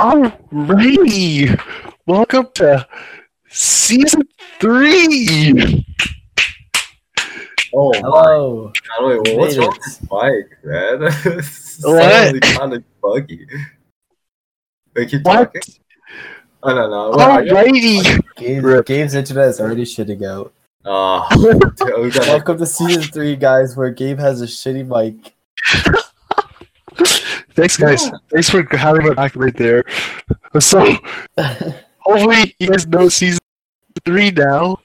Alrighty, welcome to season three. Oh, Hello. my. Wait, what's wrong with this mic, man? it's What? kind of buggy. Wait, keep What? talking. Oh, I don't know. What, are you- Alrighty, Gabe, Gabe's internet is already shitting out. Ah, oh, dude, we got Welcome to season three, guys, where Gabe has a shitty mic. Thanks guys. Thanks for having my back right there. So hopefully you guys know season three now.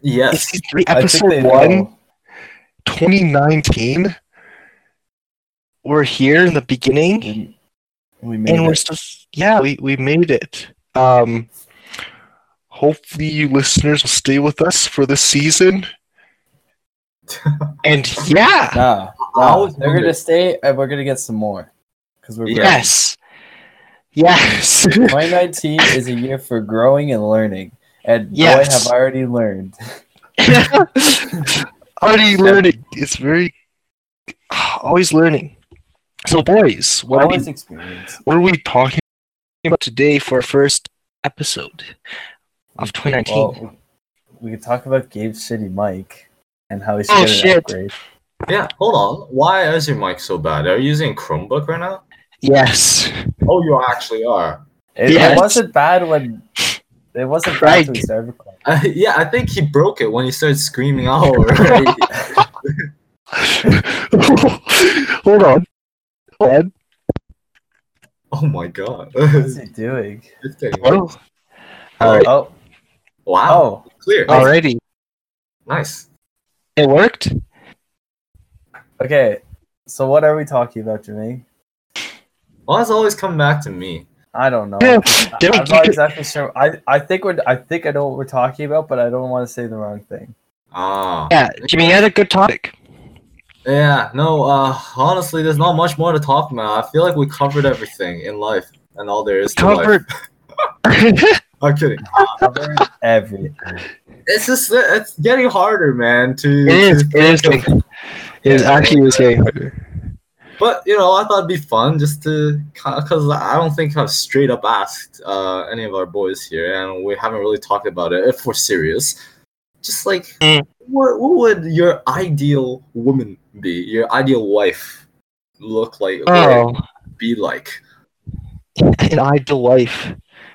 yes. Season three, episode one, know. 2019. We're here in the beginning. We, made and we're it. still yeah we, we made it um hopefully you listeners will stay with us for this season and yeah Nah, I nah, was they're wondering- gonna stay, and we're gonna get some more. Because we're yes yes 2019 is a year for growing and learning, and Yes. boy, have I already learned. already learning it's very always learning so boys what are, we, experience. what are we talking about today for our first episode of 2019 Well, we could talk about Gabe City Mike and how he's should Oh, get an shit. upgrade. Yeah, hold on. Why is your mic so bad? Are you using Chromebook right now? yes Oh, you actually are. It, Yes. it wasn't bad when it wasn't bad Right. when we started recording. Uh, yeah, I think he broke it when he started screaming out already. hold on hold on oh my god. What's he doing? it's getting Oh. all right Oh, Wow. oh, Clear. alrighty Nice. it worked okay. So what are we talking about, Jermaine? Well, it's always come back to me. I don't know. Yeah, I- Jeremy, I'm not exactly sure. I, I think we're I think I know what we're talking about, but I don't want to say the wrong thing. Ah. Yeah, Jimmy, you had a good topic. Yeah, no, uh, honestly, there's not much more to talk about. I feel like we covered everything in life and all there is to Covered. life. I'm kidding. Covered everything. It's just, it's getting harder, man, to... It is. to It is. Think of- Getting, it is actually was getting harder. But, you know, I thought it'd be fun just to... Because I don't think I've straight up asked uh, any of our boys here, and we haven't really talked about it if we're serious. Just like, Mm. what, what would your ideal woman be? Your ideal wife look like? Oh, Be like? an ideal wife.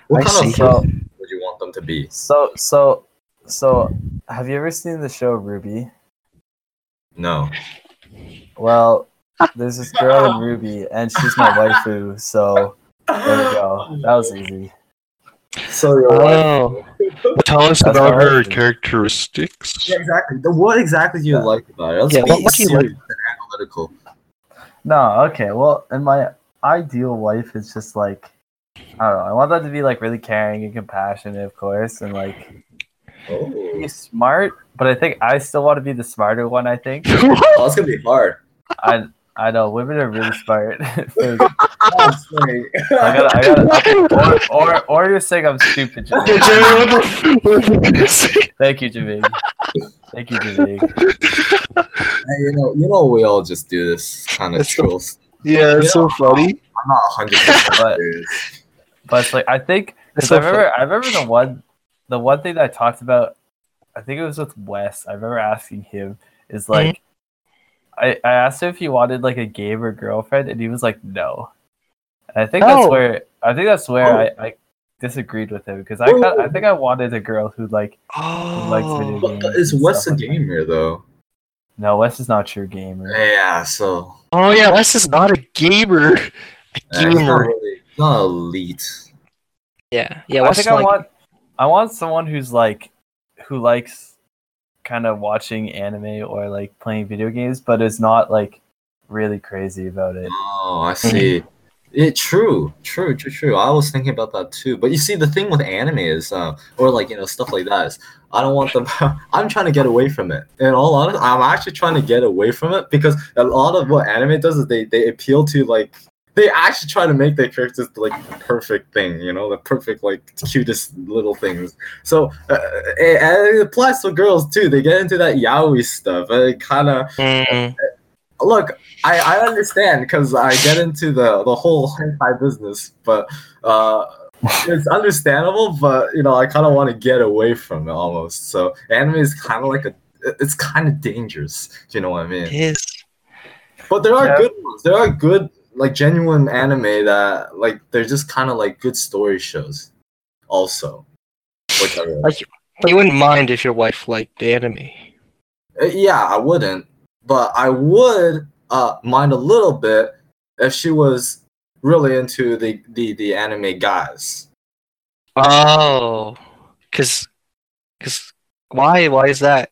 What I kind see. of So would you want them to be? so so so have you ever seen the show RWBY? No. Well, there's this girl in RWBY, and she's my waifu. So there we go. That was easy. So your Oh, tell us That's about her wife. characteristics. Yeah, exactly. The- What exactly do you Yeah. like about it? Let's Yeah, be what- what do you like? and analytical. No, okay. Well, and my ideal wife is just like I don't know. I want them to be like really caring and compassionate, of course, and like Oh, be smart. But I think I still want to be the smarter one. I think. oh that's gonna be hard. I I know women are really smart. Oh, I That's funny. gotta, I gotta, or, or, or you're saying I'm stupid, Okay, Jermaine. Jeremy, what the- what the fuck is it? Thank you, Jermaine. Thank you, Jermaine. Hey, you know, you know, we all just do this kind of That's trolls. yeah, it's so funny. I'm not 100 But- But it's like I think It's 'cause so I remember I remember the one the one thing that I talked about I think it was with Wes. I remember asking him is like mm-hmm. I, I asked him if he wanted like a gamer girlfriend and he was like no. And I think No. that's where I think that's where Oh. I, I disagreed with him because I oh. Whoa, kinda, I think I wanted a girl who like likes video Oh, But, but is Wes a gamer though? no Wes is not your gamer. Yeah, so oh yeah, Wes is not a gamer. A he's not gamer. really not elite. Yeah, yeah. I Wes think is I like, want I want someone who's like who likes kind of watching anime or like playing video games, but is not like really crazy about it. Oh, I see. It true, true, true, true. I was thinking about that too. But you see, the thing with anime is, uh, or like you know stuff like that is, I don't want them. I'm trying to get away from it. In all honesty, I'm actually trying to get away from it because a lot of what anime does is they they appeal to like they actually try to make their characters like the perfect thing, you know, the perfect like cutest little things. So uh, it, and it applies to girls too. They get into that yaoi stuff. and It kind of mm, look, I, I understand because I get into the the whole hentai business, but uh, it's understandable. But you know, I kind of want to get away from it almost. So anime is kind of like a it's kind of dangerous. You know what I mean? It is. But there are Yeah. good ones. There are good, like genuine anime that like they're just kind of like good story shows. Also, which I really Like- You wouldn't mind if your wife liked the anime. Uh, yeah, I wouldn't, but I would uh mind a little bit if she was really into the the the anime guys. Oh, because, because why? Why is that?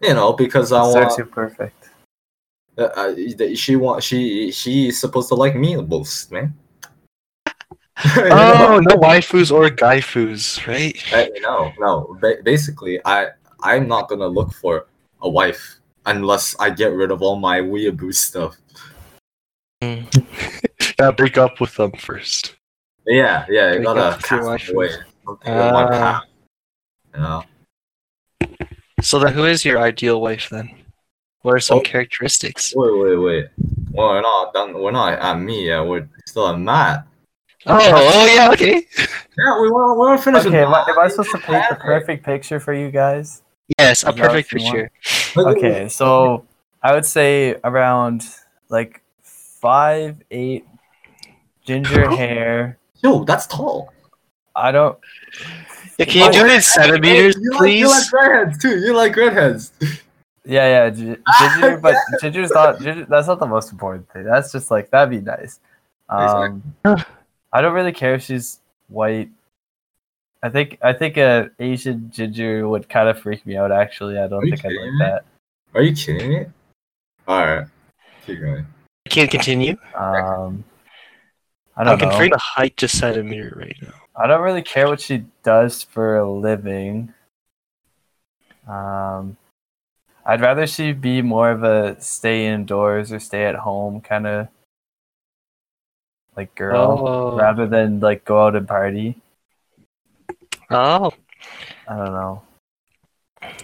You know, because I It's want too perfect. Uh, uh, she want she she's supposed to like me the most, man. Oh, no waifus or gaifus, right? Uh, no, no. Ba- basically, I I'm not gonna look for a wife unless I get rid of all my weeaboo stuff. Gotta break up with them first. Yeah, yeah. You Break gotta cast away something in my path. You know. So then, who is your ideal wife then? What are some Oh. characteristics? Wait, wait, wait. Well, we're not done. We're not at me yet. We're still at Matt. Oh, oh yeah, okay. Yeah, we want. We want to finish. Okay, with am I, am I supposed to paint the perfect picture for you guys? Yes, a perfect what you want? picture. Okay, so I would say around like five, eight, ginger hair. Yo, that's tall. I don't. Yeah, can you do it in oh, centimeters, you Like, please? you like redheads too. You like redheads. Yeah, yeah, gi- ginger, but ginger's not. Ginger, that's not the most important thing. That's just like that'd be nice. Um, I don't really care if she's white. I think I think a Asian ginger would kind of freak me out. Actually, I don't think I'd like me? that. Are you kidding me? All right, keep going. I Can't continue. Um, I I'm don't know. converting the height to centimeter right now. I don't really care what she does for a living. Um, I'd rather she be more of a stay indoors or stay at home kind of like girl Oh. rather than like go out and party. Oh, I don't know.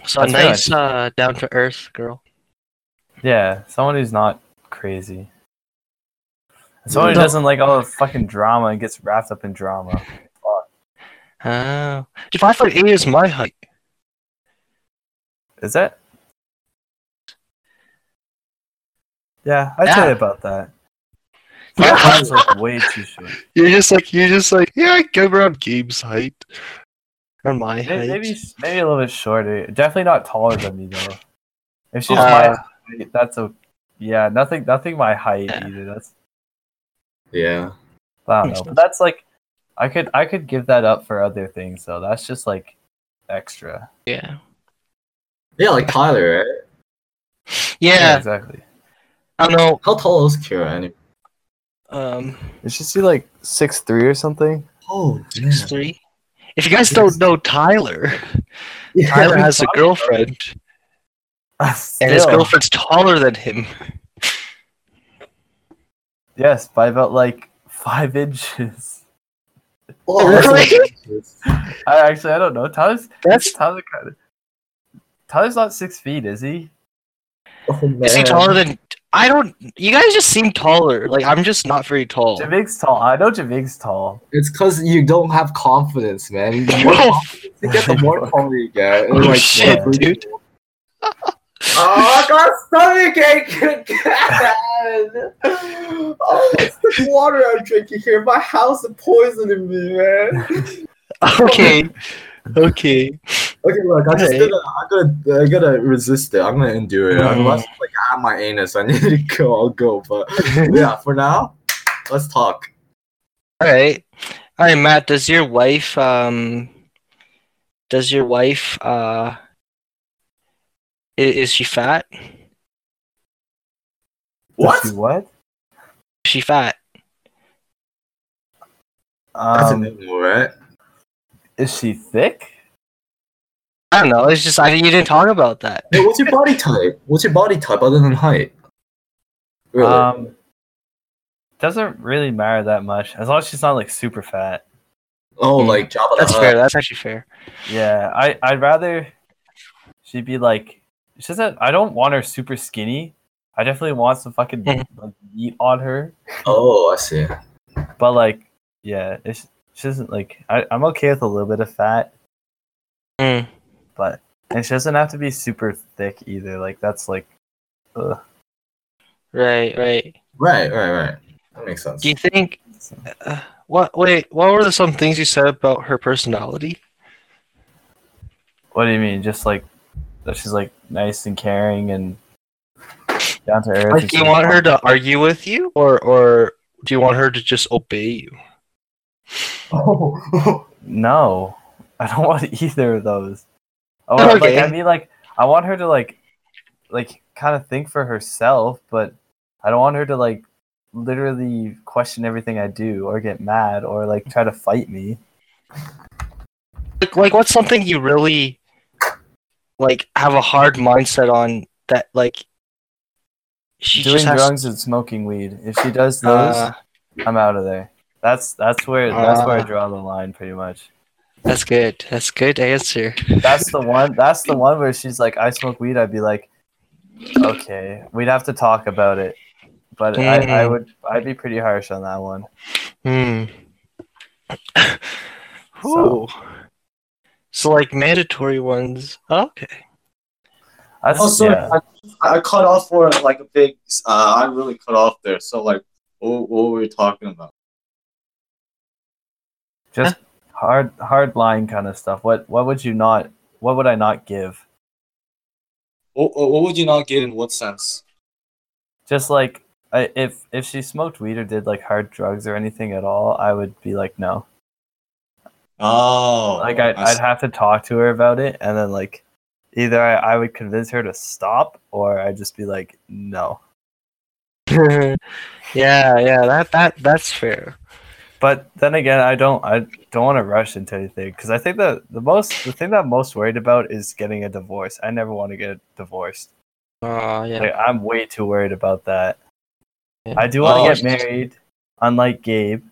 so That's nice, uh, down to earth girl. Yeah, someone who's not crazy. Someone who doesn't like all the fucking drama and gets wrapped up in drama. Oh, Dude, five foot eight is my height. Is it? Yeah, I'd Yeah. say about that. Yeah. Five is like way too short. You're just like you're just like yeah, I go around Gabe's height or my Maybe, height. maybe maybe a little bit shorter. Definitely not taller than me though. If she's Uh, my height, that's a yeah. Nothing nothing my height Yeah. either. That's Yeah. I don't know. But that's like I could I could give that up for other things though. That's just like extra. Yeah. Yeah, like Tyler, right? Yeah. exactly. I don't know. How tall is Kira anyway? Um, Is she see like six three or something? Oh, six three. If you guys don't know Tyler, Tyler has a girlfriend, and his girlfriend's taller than him. yes, by about like five inches. Oh, Really? I actually I don't know. Tyler's That's Tyler kind of. Tyler's not six feet, is he? oh, man. is he taller than? I don't. You guys just seem taller. Like I'm just not very tall. Javig's tall. I know Javig's tall. It's because you don't have confidence, man. The more Oh, confidence you get, the more taller you get. Oh, Like, shit, yeah. dude. Oh, I got stomach ache again. Oh, it's the water I'm drinking here. My house is poisoning me, man. Okay. Okay. Okay, look, I just Hey. gotta, I gotta, I gotta resist it. I'm gonna endure it. Mm. Unless, like, I have my anus, I need to go. I'll go. But yeah, for now, let's talk. All right. All right, Matt. Does your wife um? Does your wife uh? i- Is she fat? What? Does she what? Is she fat? That's Um, a no, right? Is she thick? I don't know. It's just I you didn't talk about that. Hey, what's your body type? What's your body type other than height? Really? Um, doesn't really matter that much as long as she's not like super fat. oh, mm, like Jabba That's the fair. Hutt. That's actually fair. Yeah, I I'd rather she'd be like she doesn't. I don't want her super skinny. I definitely want some fucking meat on her. Oh, I see. But like, yeah, it's she doesn't like. I, I'm okay with a little bit of fat, Mm. but and she doesn't have to be super thick either. Like that's like, ugh. Right, right. Right, right, right. That makes sense. Do you think? Uh, what? Wait, what were some things you said about her personality? What do you mean? Just like that she's like nice and caring and down to earth. Like, do you want her to argue with you, or or do you want her to just obey you? Oh, No, I don't want either of those. Oh, like I mean, like I want her to like, like kind of think for herself, but I don't want her to like literally question everything I do or get mad or like try to fight me. Like, like what's something you really like have a hard mindset on that like she Doing drugs and smoking weed. If she does those, uh, I'm out of there. That's that's where that's where I Uh. draw the line, pretty much. that's good. That's good answer. That's the one. That's the one where she's like, "I smoke weed." I'd be like, "Okay, we'd have to talk about it." But I, I Mm. would, I'd be pretty harsh on that one. Hmm. So- So like mandatory ones. Okay. That's, also, yeah. I, I cut off for like a big. Uh, I really cut off there. So like, what, what were we talking about? Just hard, hard line kind of stuff. What, what would you not? What would I not give? What, what what would you not give in what sense? Just like I, if if she smoked weed or did like hard drugs or anything at all, I would be like, no. Oh, Like I, I I'd have to talk to her about it, and then like either I, I would convince her to stop, or I'd just be like, no. yeah, yeah, that that that's fair. But then again, I don't I don't want to rush into anything because I think that the most the thing that I'm most worried about is getting a divorce. I never want to get divorced. Uh yeah. Like, I'm way too worried about that. Yeah. I do want to Oh, get married, unlike Gabe,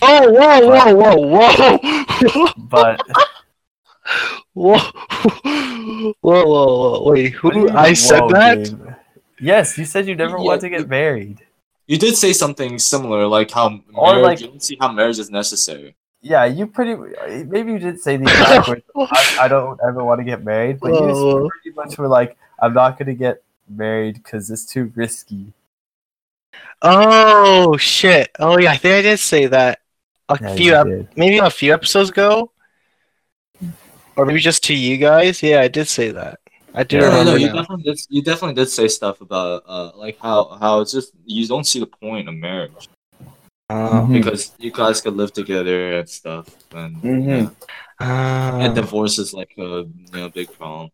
Oh whoa whoa whoa whoa but whoa whoa whoa whoa wait who I said whoa, that? Gabe? Yes, you said you never Yeah, want to get married. You did say something similar, like how Or, marriage, like- you don't see how marriage is necessary. Yeah, you pretty maybe you did say the exact words. I, I don't ever want to get married, but Whoa. you oh. pretty much were like, I'm not gonna get married because it's too risky. Oh shit! Oh yeah, I think I did say that a Yeah, few ep- maybe a few episodes ago, or maybe just to you guys. Yeah, I did say that. I do Yeah, No, no, you now. definitely did. You definitely did say stuff about uh, like how how it's just you don't see the point of marriage. Mhm. because you guys could live together and stuff, and Mhm. Ah. and divorce is like a you know big problem.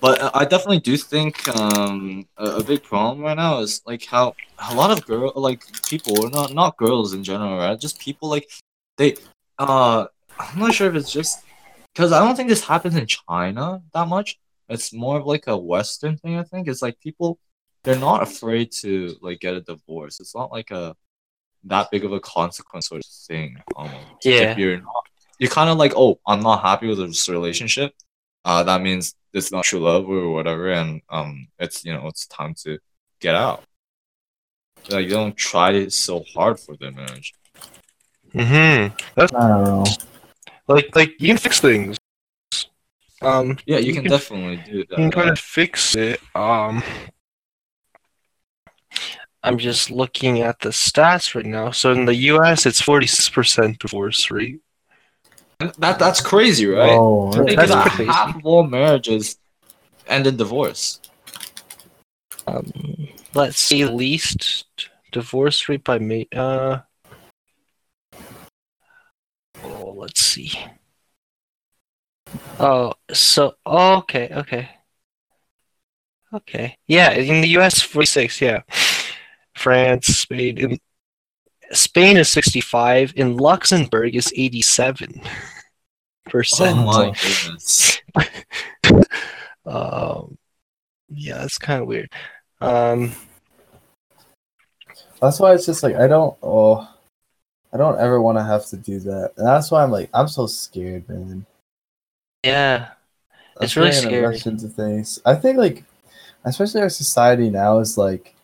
But uh, I definitely do think um, a, a big problem right now is like how a lot of girl like people or not not girls in general right just people like they uh I'm not sure if it's just because I don't think this happens in China that much. It's more of like a Western thing. I think it's like people they're not afraid to like get a divorce. It's not like a that big of a consequence sort of thing. Almost. Yeah. If you're not, you're kind of like, oh, I'm not happy with this relationship. Uh, that means it's not true love or whatever, and um, it's you know it's time to get out. Like you don't try it so hard for the marriage. Mm-hmm. That's I don't know. like like you can fix things. Um, Yeah, you, You can, can- definitely do you can try that. to fix it. Um, I'm just looking at the stats right now. So in the U.S., it's 46% divorce rate. That that's crazy, right? Oh, Think That's about crazy. half of all marriages end in divorce. Um, let's see, least divorce rate by me. Uh, oh, let's see. Oh, so oh, okay, okay, okay. Yeah, in the U.S., forty-six. Yeah, France, Spain. In, Spain is sixty-five. In Luxembourg is eighty-seven percent. Oh my goodness. Um, yeah, that's kind of weird. Um, That's why it's just like I don't. Oh, I don't ever want to have to do that, and that's why I'm like I'm so scared, man. Yeah, It's really scary. Into things. I think like especially our society now is like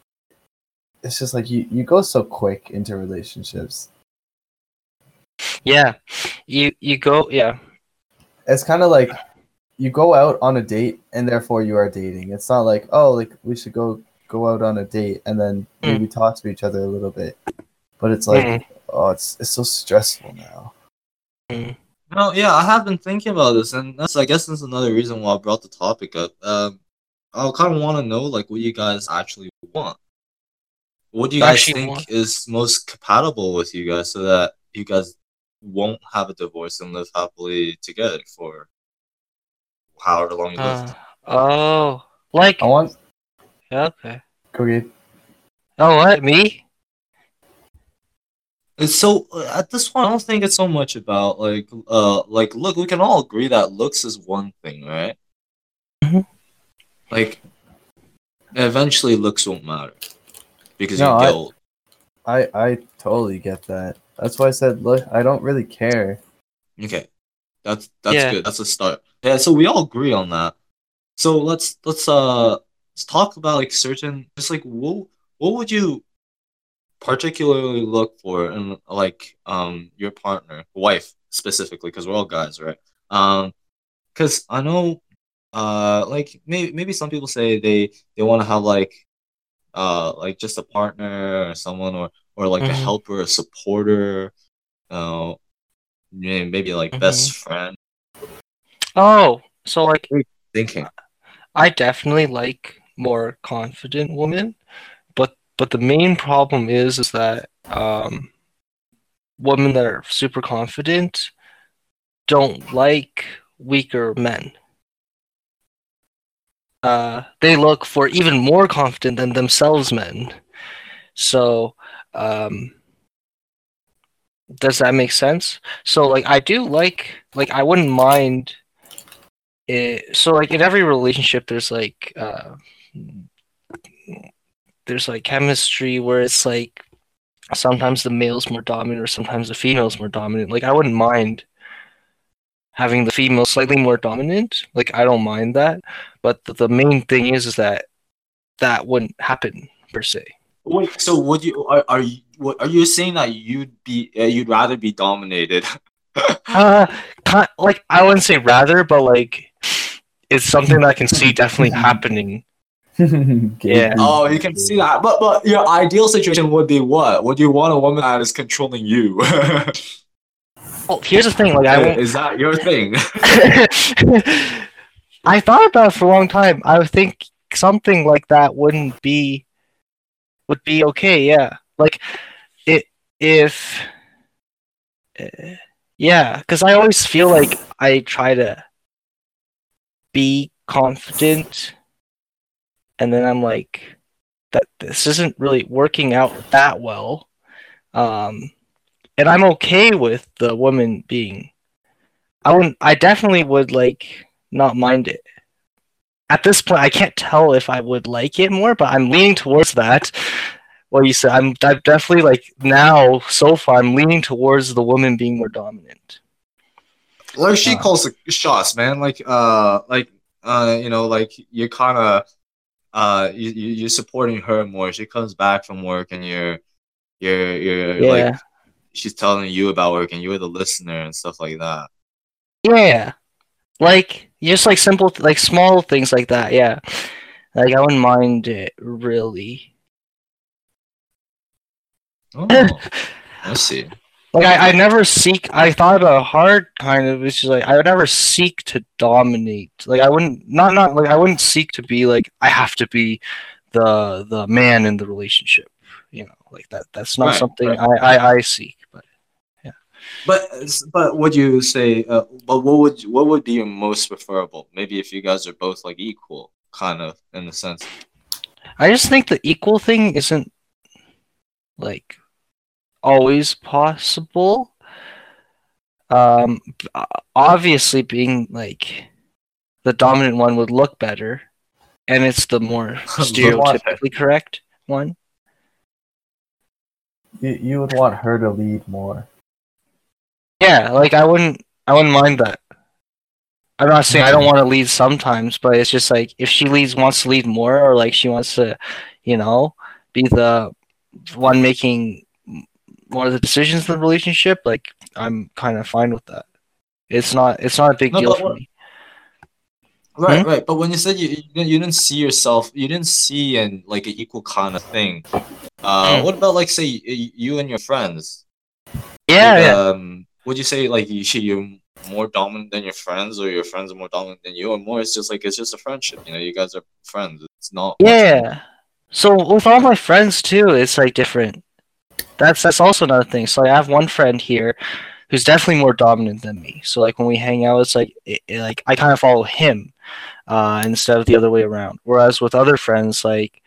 it's just like you, you go so quick into relationships. Yeah, you you go. Yeah, It's kind of like you go out on a date and therefore you are dating. It's not like oh like we should go go out on a date and then Mm. maybe talk to each other a little bit. But it's like Mm. oh it's it's so stressful now. No, yeah, I have been thinking about this, and that's I guess that's another reason why I brought the topic up. Um, I kind of want to know like what you guys actually want. What do you guys Actually think want? is most compatible with you guys, so that you guys won't have a divorce and live happily together for however long you live. Uh, oh, like I want okay. okay. Oh, what me? It's so uh, at this point, I don't think it's so much about like uh like look. We can all agree that looks is one thing, right? Mhm. Like, eventually, looks won't matter because No, you get I- old. I I totally get that. That's why I said look I don't really care. Okay, that's that's Yeah. good. That's a start. Yeah, so we all agree on that. So let's let's uh let's talk about like certain just like what what would you particularly look for in like um your partner, wife specifically, because we're all guys, right? Um, because I know uh like maybe maybe some people say they they want to have like uh like just a partner or someone or or like a Mhm. helper, a supporter, uh, maybe like best friend. Oh, so like Thinking. I definitely like more confident women, but the main problem is is that um, women that are super confident don't like weaker men. Uh, they look for even more confident than themselves men. So, um, does that make sense? So, like, I do like, like, I wouldn't mind it. So, like, in every relationship, there's like, uh, there's like chemistry where it's like sometimes the male's more dominant or sometimes the female's more dominant. Like, I wouldn't mind having the female slightly more dominant. Like, I don't mind that. But the, the main thing is, is that that wouldn't happen per se. Wait, so would you are, are you what are you saying that you'd be uh, you'd rather be dominated? Uh, kind, like I wouldn't say rather, but like it's something that I can see definitely happening. Yeah. oh, you can see that. But but your ideal situation would be what? Would you want a woman that is controlling you? Well, here's the thing, like I won't. is that your thing? I thought about it for a long time. I would think something like that wouldn't be would be okay. Yeah, like it if uh, yeah, because I always feel like I try to be confident, and then I'm like that this isn't really working out that well. Um, and I'm okay with the woman being I wouldn't. I definitely would like not mind it. At this point, I can't tell if I would like it more, but I'm leaning towards that. What you said, I'm, I'm definitely like now so far. I'm leaning towards the woman being more dominant. like she Uh. calls the shots, man. Like uh like uh you know like you're kind of uh you you- you're supporting her more. She comes back from work and you're you're you're Yeah, like she's telling you about work and you're the listener and stuff like that. yeah, like just like simple, like small things like that. Yeah, like I wouldn't mind it really. Oh, I see. Like I, I never seek. I thought about hard, kind of. It's just like I would never seek to dominate. Like I wouldn't, not not like I wouldn't seek to be like I have to be the the man in the relationship. You know, like that. That's not Right, something right. I, I I seek. But yeah. But but would you say? Uh, but what would what would be your most preferable? Maybe if you guys are both like equal, kind of in the sense. I just think the equal thing isn't like always possible. Um, obviously, being like the dominant one would look better, and it's the more stereotypically correct one. You, you would want her to lead more. Yeah, like I wouldn't, I wouldn't mind that. I'm not saying I don't want to lead sometimes, but it's just like if she leads wants to lead more or like she wants to, you know, be the one making one of the decisions in the relationship, like I'm kind of fine with that. It's not it's not a big No, deal for what- me. Right, Hmm? right. But when you said you, you didn't- see yourself, you didn't see an like an equal kind of thing. Uh, Hmm. what about like say you and your friends? Yeah, Like, yeah. Um, would you say like you should you're more dominant than your friends, or your friends are more dominant than you, or more? It's just like it's just a friendship. You know, you guys are friends. It's not. Yeah. So with all my friends too, it's like different. That's that's also another thing. So I have one friend here who's definitely more dominant than me. So like when we hang out, it's like it, like I kind of follow him uh, instead of the other way around. Whereas with other friends, like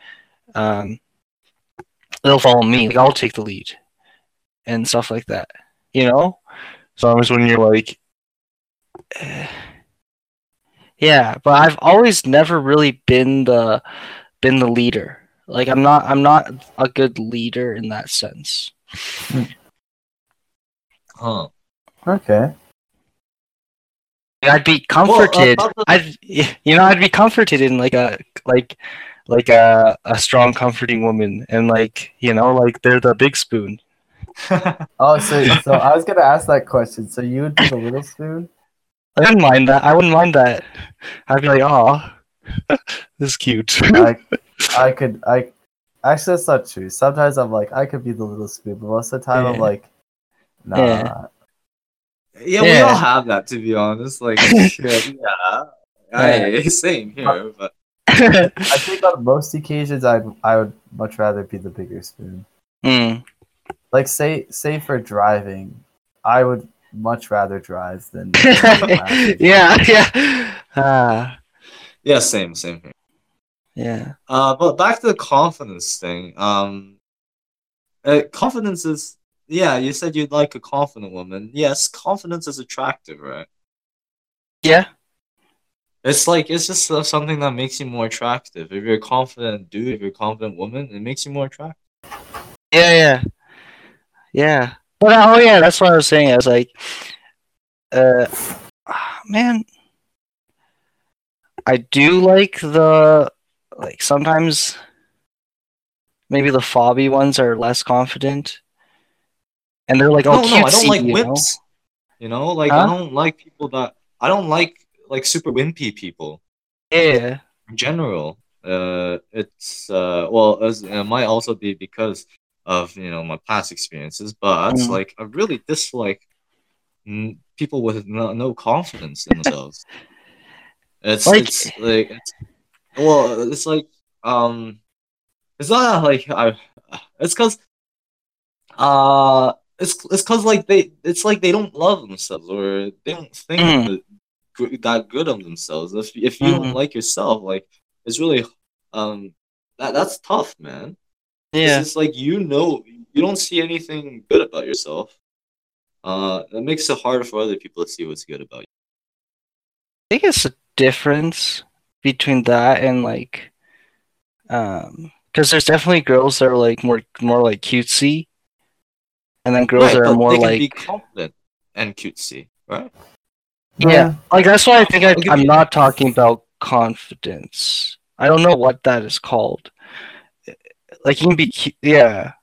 um, they'll follow me. Like I'll take the lead and stuff like that. You know. So Sometimes when you're like. Yeah, but I've always never really been the been the leader. Like I'm not I'm not a good leader in that sense. Huh. Okay. I'd be Well, uh, comforted. I'd you know I'd be comforted in like a like like a a strong comforting woman and like you know like they're the big spoon. Oh, so so I was gonna ask that question. So you would be the little spoon? I wouldn't mind that. I wouldn't mind that. I'd be like, oh, this is cute. I I could I actually that's not true. Sometimes I'm like I could be the little spoon, but most of the time I'm like, nah. Yeah. Yeah, we all have that to be honest. Like, yeah, yeah. I, same here, but I think on most occasions I I would much rather be the bigger spoon. Mm. Like say say for driving, I would much rather drive than yeah, yeah. Ah, yeah, same, same here. Yeah. Uh, but back to the confidence thing. Um, uh, confidence is yeah. You said you'd like a confident woman. Yes, confidence is attractive, right? Yeah. It's like it's just uh, something that makes you more attractive. If you're a confident dude, if you're a confident woman, it makes you more attractive. Yeah, yeah, yeah. But oh yeah, that's what I was saying. I was like, uh, ah, man, I do like the like sometimes maybe the fobby ones are less confident, and they're like, oh, no, no, I don't like you know? You know, like I don't like people that I don't like like super wimpy people. Yeah, in general, uh, it's uh, well, as, it might also be because of you know my past experiences, but Mm. like I really dislike mm, people with no, no confidence in themselves. it's Like- it's like it's, well, it's like um, it's not like I, it's because uh. It's it's cause like they it's like they don't love themselves or they don't think Mm. that, good- that good of themselves. If if you Mhm. don't like yourself, like it's really um that that's tough, man. yeah, It's like you know you don't see anything good about yourself. Uh, it makes it harder for other people to see what's good about you. I think it's a difference between that and like, um, because there's definitely girls that are like more more like cutesy, and then girls that are more they can like be confident and cutesy, right? Yeah, like that's why I think I, I'll give I'm not talking about confidence. I don't know what that is called. Like you can be, cu- yeah.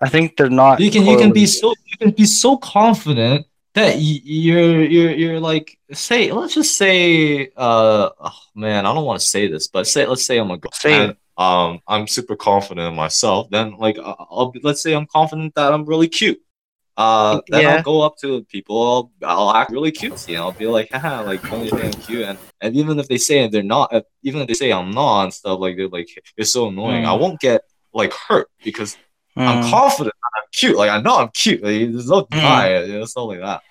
I think they're not. You can you can be so you can be so confident that you're you're you're like say let's just say uh oh, man I don't want to say this but say let's say I'm a girl Say um I'm super confident in myself then like I- I'll be, let's say I'm confident that I'm really cute uh then Yeah. I'll go up to people I'll, I'll act really cutesy and I'll be like haha like don't you think I'm cute and and even if they say they're not even if they say I'm not and stuff like they're like you're so annoying Mm. I won't get like hurt because I'm Mm. confident I'm cute. Like I know I'm cute. Like, there's no denying it. You know, stuff like that.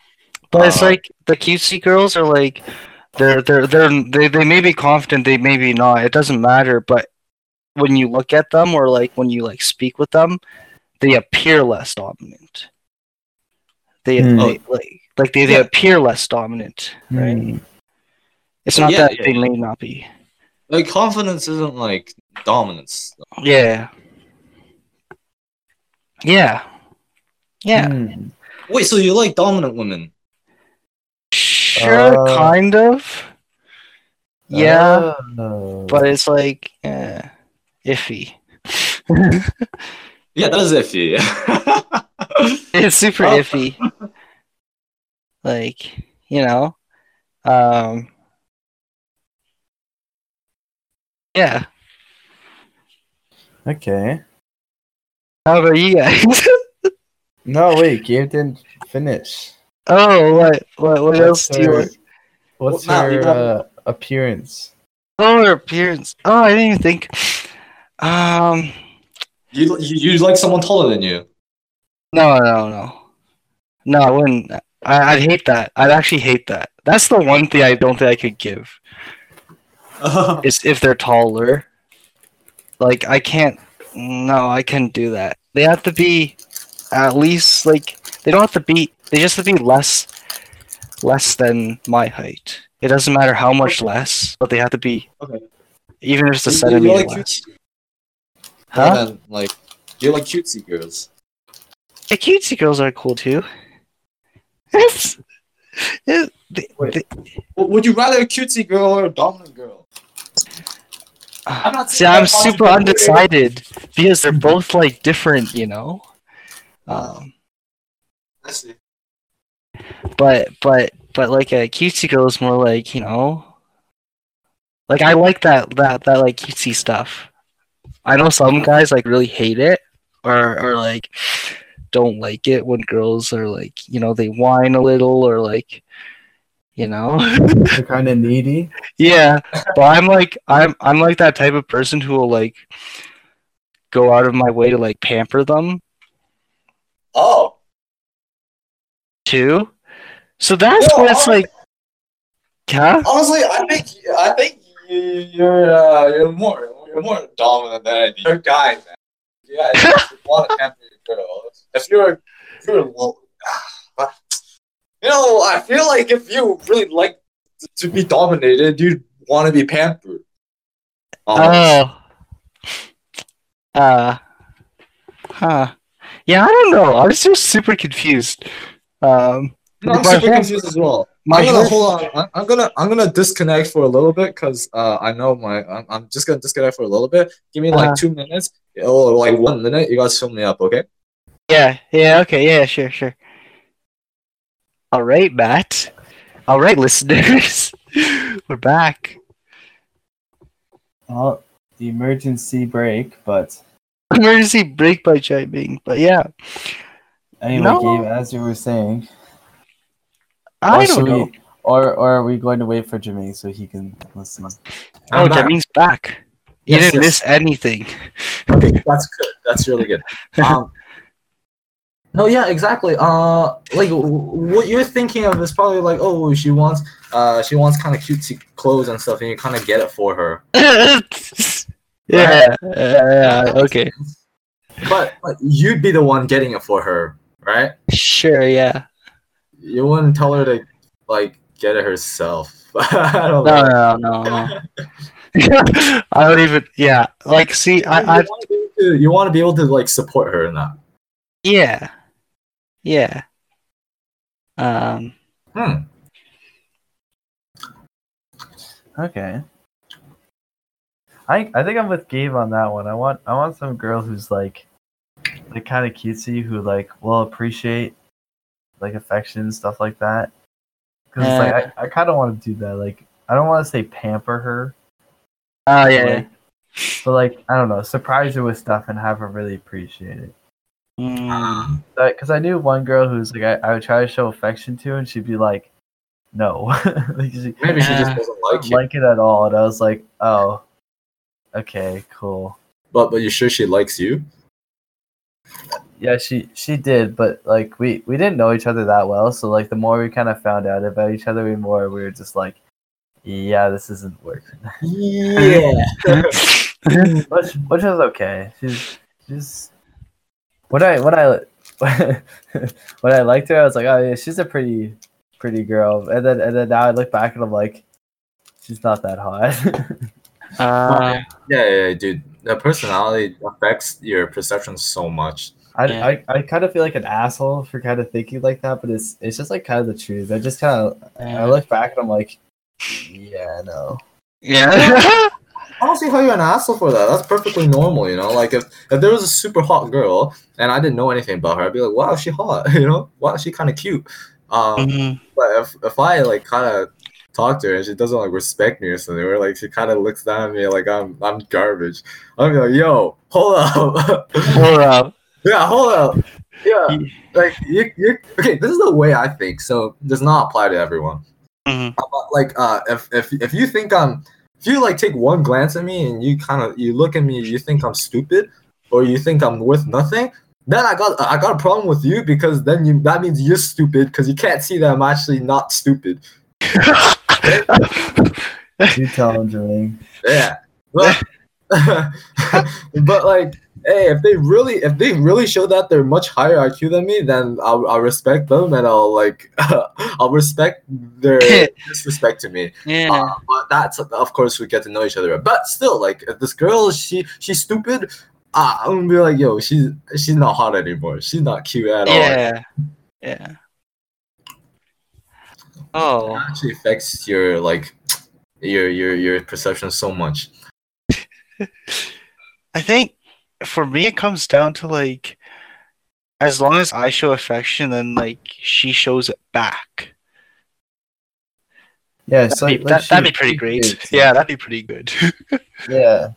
But it's uh, like the cutesy girls are like, they're they're they're they, they may be confident, they may be not. It doesn't matter. But when you look at them or like when you like speak with them, they appear less dominant. They, Hmm. they like like they, they Yeah. appear less dominant, right? Hmm. It's not Yeah, that yeah, they yeah. may not be. Like confidence isn't like dominance. Yeah. Yeah. Yeah. Hmm. Wait, so you like dominant women? Sure, Oh. kind of. Yeah, Oh. but it's like eh, iffy. Yeah, that is iffy. It's super Oh. iffy. Like, you know. Um Yeah. okay. How about you guys? No, wait, Gabe didn't finish. oh, what what what else do you her, want? What's Well, her uh, appearance? Oh, her appearance. Oh, I didn't even think. Um you, you you like someone taller than you. no no no. No, I wouldn't I, I'd hate that. I'd actually hate that. That's the one thing I don't think I could give. is if they're taller. Like I can't. No, I couldn't do that. They have to be at least like they don't have to be. They just have to be less, less than my height. It doesn't matter how much less, but they have to be. Okay. Even if it's a You- you centimeter like less. cute, Huh? Than, like you like cutesy girls. Yeah, cutesy girls are cool too. It's. It, they- Wait. they- Would you rather a cutesy girl or a dominant girl? Ah, I'm not See, I'm super undecided because they're both like different, you know. Um, I see. but but but like a cutesy girl is more like you know like i like that that that like cutesy stuff i know some guys like really hate it or or like don't like it when girls are like you know they whine a little or like you know They're kind of needy. yeah but i'm like i'm i'm like that type of person who will like go out of my way to like pamper them Oh, too so that's No, what it's like huh honestly, I think I think you, you're uh, you're more you're more dominant than anything. You're a guy, man. Yeah, to pamper your girl. If you're if you're low, you know, I feel like if you really like to be dominated, you'd want to be pampered. Oh. Uh. Huh. Yeah, I don't know. I was just super confused. Um. No, I'm super whole- confused as well. My I'm gonna whole- hold on. I'm, I'm gonna I'm gonna disconnect for a little bit because uh, I know my I'm, I'm just gonna disconnect for a little bit. Give me like Uh-huh. two minutes or like one minute. You guys fill me up, okay? Yeah. Yeah. Okay. Yeah. Sure. Sure. All right, Matt. All right, listeners. We're back. Well, the emergency break, but Emergency break by chiming. But yeah, anyway, No. Gabe, as you were saying, I don't know. we- or or are we going to wait for Jermaine so he can listen? Oh, I'm back. Jameen's back. You Yes, didn't yes. miss anything. Okay, that's good. That's really good. Um, no, yeah, exactly. Uh, like w- what you're thinking of is probably like, oh, she wants, uh, she wants kind of cutesy clothes and stuff, and you kind of get it for her. yeah. Yeah. Okay. But, but you'd be the one getting it for her, right? Sure. Yeah. You wouldn't tell her to like get it herself. I don't No. know. No. No. No. I don't even. Yeah. Like, see, I. I you, want to be able to, you want to be able to like support her in that. Yeah. Yeah. Um. Hmm. Okay. I I think I'm with Gabe on that one. I want I want some girl who's like like kind of cutesy who like will appreciate like affection and stuff like that. Because it's like I, I kind of want to do that. Like I don't want to say pamper her, Oh but, yeah. yeah. like, but like I don't know, surprise her with stuff and have her really appreciate it. Mm. Because I knew one girl who's like I, I would try to show affection to, and she'd be like, "No," like she, Maybe she just Uh, doesn't like like it at all. And I was like, "Oh, okay, cool." But but you sure she likes you? Yeah, she she did, but like we we didn't know each other that well, so like the more we kind of found out about each other, the more we were just like, yeah, this isn't working, Yeah. which which is okay. She's she's when I when I when I liked her, I was like, oh yeah, she's a pretty pretty girl, and then and then now I look back and I'm like, she's not that hot. Uh, Yeah, yeah, yeah, dude. The personality affects your perception so much. I, Yeah. I, I kind of feel like an asshole for kind of thinking like that, but it's it's just like kind of the truth. I just kind of I look back and I'm like, yeah, no. Yeah. I don't see how you're an asshole for that. That's perfectly normal, you know. Like if, if there was a super hot girl and I didn't know anything about her, I'd be like, "Wow, she hot," you know. Wow, she kind of cute. Um, Mhm. but if if I like kind of talk to her and she doesn't like respect me or something, or like she kind of looks down at me like I'm I'm garbage, I'm like, "Yo, hold up, Hold up. yeah, hold up, yeah." Like you, you okay? This is the way I think. So does not apply to everyone. Mhm. But, like uh if if if you think I'm if you like take one glance at me and you kind of you look at me you think I'm stupid or you think I'm worth nothing then I got I got a problem with you because then you that means you're stupid because you can't see that I'm actually not stupid You tell him, Jermaine. yeah but, but like hey if they really if they really show that they're much higher IQ than me then I'll, I'll respect them and I'll like I'll respect their disrespect to me Yeah. Uh, but that's of course we get to know each other. But still, like if this girl, she she's stupid. Uh, I'm gonna be like, yo, she's she's not hot anymore. She's not cute at all. Yeah. Yeah. Oh, it actually affects your like your your your perception so much. I think for me it comes down to like as long as I show affection then like she shows it back. Yeah, That'd, so be, like, that, she- that'd be pretty great. did, Yeah, that'd be pretty good. Yeah. Hmm.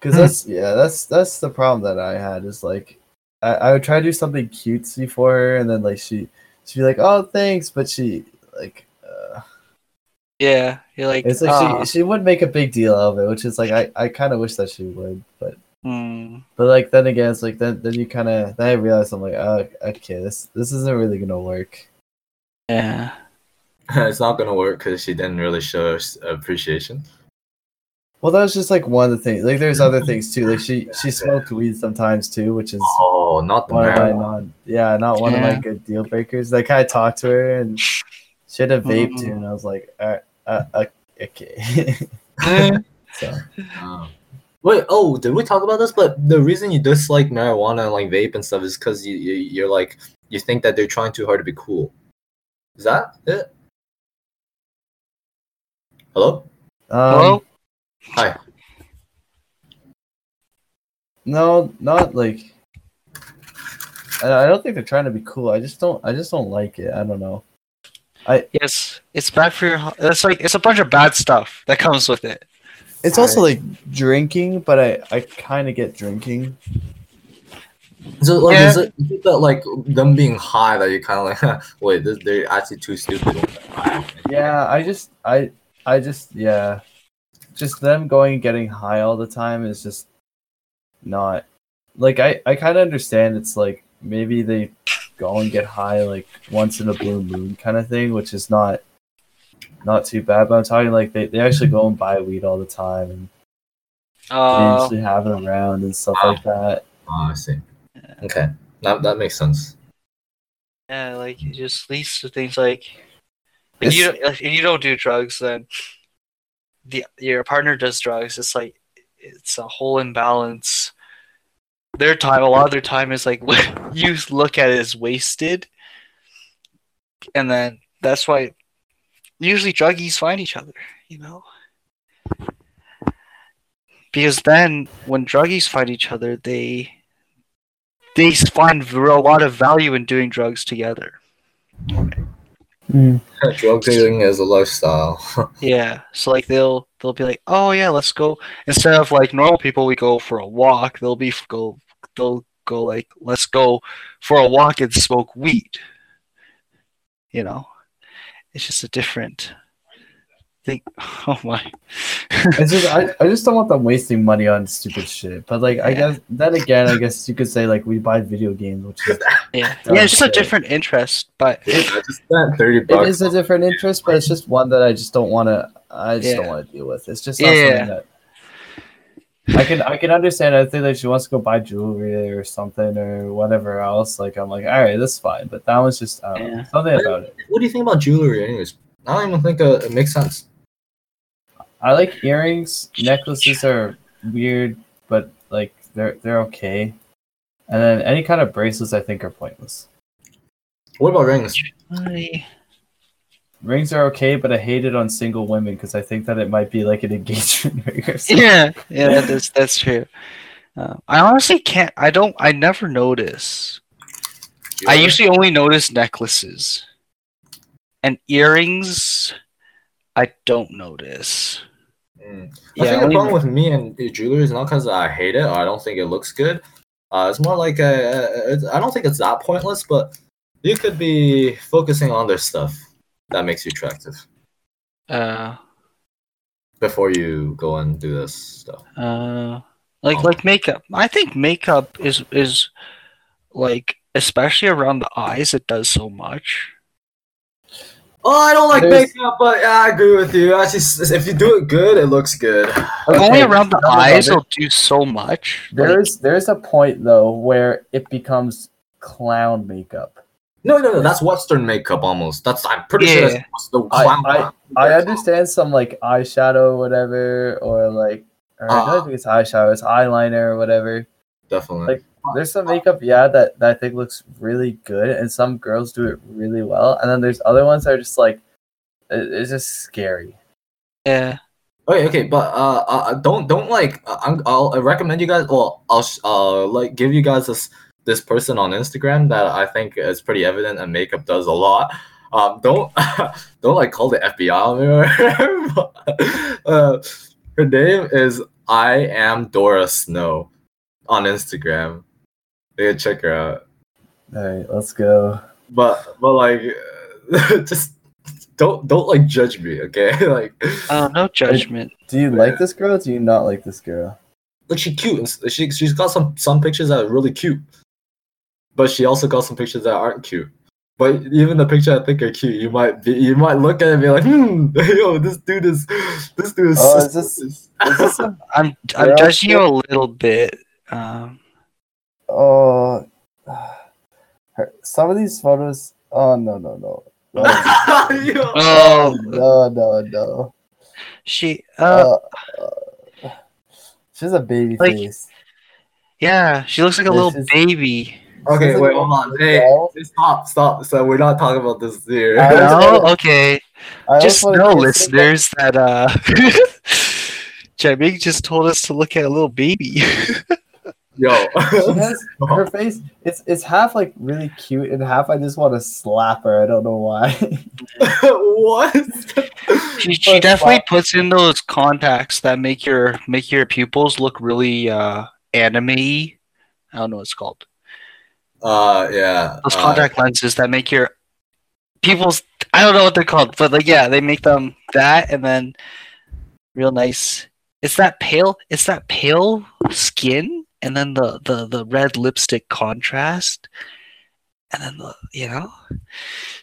Cause that's yeah, that's that's the problem that I had is like I, I would try to do something cutesy for her and then like she she'd be like, Oh thanks, but she like uh, yeah, you're like it's like "Ah, she she would make a big deal out of it, which is like I, I kinda wish that she would, but hmm, but like then again it's like then then you kinda then I realize I'm like, oh okay, this this isn't really gonna work. yeah. it's not gonna work because she didn't really show us appreciation. Well that was just like one of the things like there's other things too. Like she she smoked weed sometimes too, which is Oh, not the one of my marijuana. non yeah, not one of my good deal breakers. Like I talked to her and she had a vape too, Mm. and I was like, uh, uh, uh, okay. Eh, so Oh. Wait, oh, did we talk about this? But the reason you dislike marijuana and like vape and stuff is because you, you you're like you think that they're trying too hard to be cool. Is that it? Hello? um, Hello? Hi. no, not like. I I don't think they're trying to be cool. I just don't. I just don't like it. I don't know. I yes, it's bad for your. h- It's like it's a bunch of bad stuff that comes with it. It's also like drinking, but I I kind of get drinking. So like, Yeah. is, it, is it that like them being high that you kind of like wait this, they're actually too stupid. Yeah, I just I I just yeah, just them going and getting high all the time is just not like I I kind of understand. It's like maybe they go and get high like once in a blue moon kind of thing, which is not not too bad. But I'm talking like they, they actually go and buy weed all the time and they Uh, usually have it around and stuff like that. Oh, I see. Okay, that that makes sense. yeah, like it just leads to things like if you It's- if you don't do drugs, then the your partner does drugs. It's like it's a whole imbalance. Their time, a lot of their time is like you look at it as wasted, and then that's why usually druggies find each other. You know. Because then, when druggies find each other, they they find a lot of value in doing drugs together. Mm. Drug dealing is a lifestyle. Yeah. So like they'll they'll be like, oh yeah, let's go. Instead of like normal people, we go for a walk. They'll be go they'll go like, let's go for a walk and smoke weed. You know, it's just a different thing. Oh my. It's just I, I just don't want them wasting money on stupid shit. But like I guess then again, I guess you could say like we buy video games, which is yeah. Yeah. It's just a different interest, but I just spent thirty bucks. is a different interest, but it's just one that I just don't want to. I just don't want to deal with. It's just not Yeah. something that I can. I can understand. I think that she wants to go buy jewelry or something or whatever else. Like I'm like, all right, that's fine. But that was just I don't know, Yeah. something about it. What do you think about jewelry, anyways? I don't even think uh, it makes sense. I like earrings. Necklaces are weird, but like they're they're okay. And then any kind of bracelets, I think, are pointless. What about rings? I- Rings are okay, but I hate it on single women because I think that it might be like an engagement ring or something. Yeah, yeah, that's that's true. Uh, I honestly can't. I don't. I never notice. I usually only notice necklaces and earrings. I don't notice. Mm. I Yeah, think the problem with me and jewelry is not because I hate it or I don't think it looks good. Uh, it's more like it's, I don't think it's that pointless, but you could be focusing on their stuff that makes you attractive uh, before you go and do this stuff. uh, like Oh. like makeup. I think makeup is is like especially around the eyes. It does so much. Oh, I don't like There's- makeup, but yeah, I agree with you. Actually, s- if you do it good, it looks good. Like only Okay, around the eyes, there- it'll do so much. Like, There's there's a point though where it becomes clown makeup. No, no, no. That's Western makeup almost. That's I'm pretty sure that's the I- clown. I- I understand some like eyeshadow or whatever, or like or I Ah. don't think it's eyeshadow, it's eyeliner or whatever. definitely. Like, There's some makeup, yeah, that, that I think looks really good, and some girls do it really well, and then there's other ones that are just like it- it's just scary. yeah, Okay, okay, but uh, uh don't don't like uh, I'm, I'll I recommend you guys. Well, I'll sh- uh like give you guys this this person on Instagram that I think is pretty evident and makeup does a lot. Um, don't don't like call the FBI on me. or whatever, uh, her name is I am Dora Snow on Instagram. You can check her out. All right, let's go. But but like just don't don't like judge me, okay? like oh, no judgment. Do you like this girl? Or do you not like this girl? like she cute. She she's got some some pictures that are really cute, but she also got some pictures that aren't cute. But even the picture I think are cute, you might be you might look at it and be like, hmm, yo, this dude is this dude is. Oh, so is this- Is this a, I'm I'm Girl judging you a little bit. Um, oh, her, some of these photos. Oh no no no. No, oh, no no no. she. Uh, Uh, uh, she's a baby Like- face. yeah, she looks like a this little is- baby. Okay, wait, hold on. Hey, stop, stop. So we're not talking about this here. I was- No, okay. I Just know, wanna listeners, that uh, Jamie just told us to look at a little baby. Yo. She has her face. It's it's half like really cute and half I just want to slap her. I don't know why. what? she she definitely why- puts in those contacts that make your make your pupils look really uh anime I don't know what it's called. Uh, yeah. Those uh, contact lenses that make your pupils I don't know what they're called, but like yeah, they make them that and then real nice. It's that pale it's that pale skin and then the the the red lipstick contrast and then the you know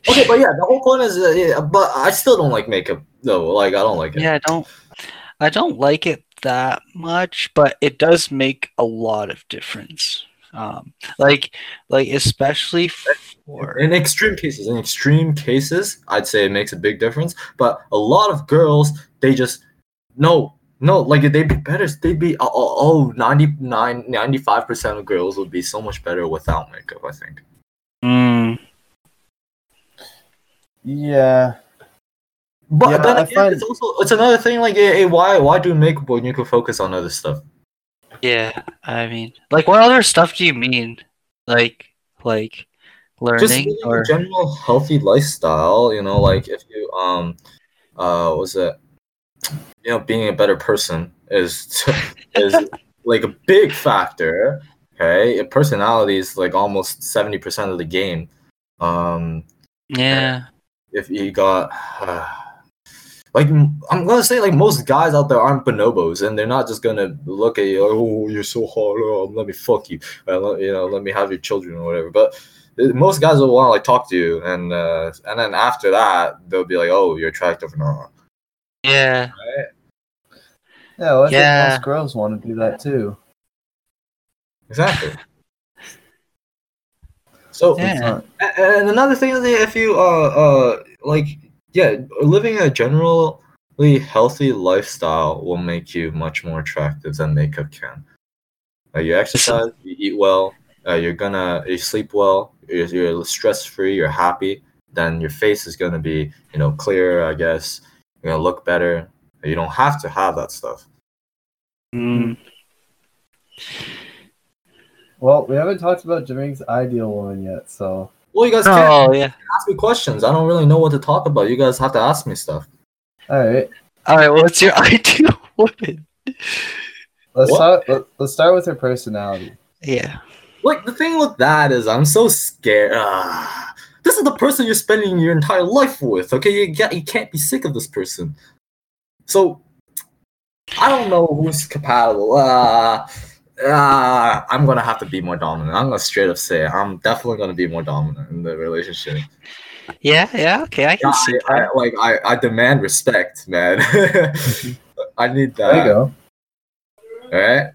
Okay, but yeah, the whole point is, uh, yeah, but I still don't like makeup though. Like, I don't like it. Yeah, I don't I don't like it that much, but it does make a lot of difference. Um like like especially for In extreme cases, in extreme cases, I'd say it makes a big difference. But a lot of girls, they just no, no, like they'd be better. They'd be oh, oh 99, 95 percent of girls would be so much better without makeup. I think. Mm, yeah, But Yeah, then again, find- it's also it's another thing. Like, hey, hey, why why do makeup when you can focus on other stuff? yeah, I mean like what other stuff do you mean? Like like just learning living or a general healthy lifestyle you know like if you um uh was it you know being a better person is is like a big factor okay? Personality is like almost 70% of the game. Um yeah. if you got uh, like I'm gonna say like most guys out there aren't bonobos and they're not just gonna look at you Like, oh you're so hot oh, let me fuck you uh, let- you know let me have your children or whatever. But uh, most guys will want to like talk to you and uh and then after that they'll be like oh you're attractive or not Yeah. yeah. Well, I Yeah. think most girls want to do that too. exactly so Yeah. And another thing is that if you uh uh like yeah, living a generally healthy lifestyle will make you much more attractive than makeup can. Like you exercise, you eat well, uh, you're gonna you sleep well, you're, you're stress free, you're happy, then your face is gonna be you know clear, I guess. You're gonna look better. You don't have to have that stuff. Mm. Well, we haven't talked about Jermaine's ideal woman yet, so Well, you guys can't Oh yeah. ask me questions. I don't really know what to talk about. You guys have to ask me stuff. all right. All right. What's your ideal woman? Let's What? start. Let, let's start with her personality. Yeah. Like the thing with that is, I'm so scared. Ah, this is the person you're spending your entire life with. Okay, you get you can't be sick of this person. So I don't know who's compatible. Uh, uh, I'm gonna have to be more dominant. I'm gonna straight up say it. I'm definitely gonna be more dominant in the relationship. Yeah. Yeah. Okay. I can see I, that. I, like I, I demand respect, man. I need that. There you go. Alright.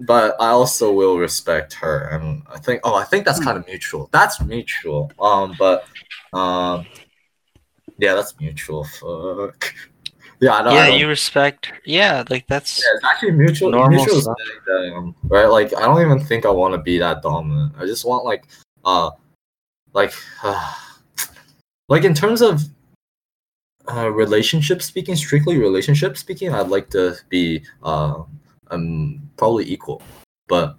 But I also will respect her and I think oh I think that's kind of mutual. That's mutual. Um but um yeah, that's mutual. Fuck. Yeah, I know. I Yeah. don't- You respect. Yeah. Like that's. yeah, it's actually mutual. Normal mutual stuff. um, right? Like I don't even think I want to be that dominant. I just want like uh like uh, like in terms of uh relationship speaking, strictly relationship speaking, I'd like to be uh um probably equal. But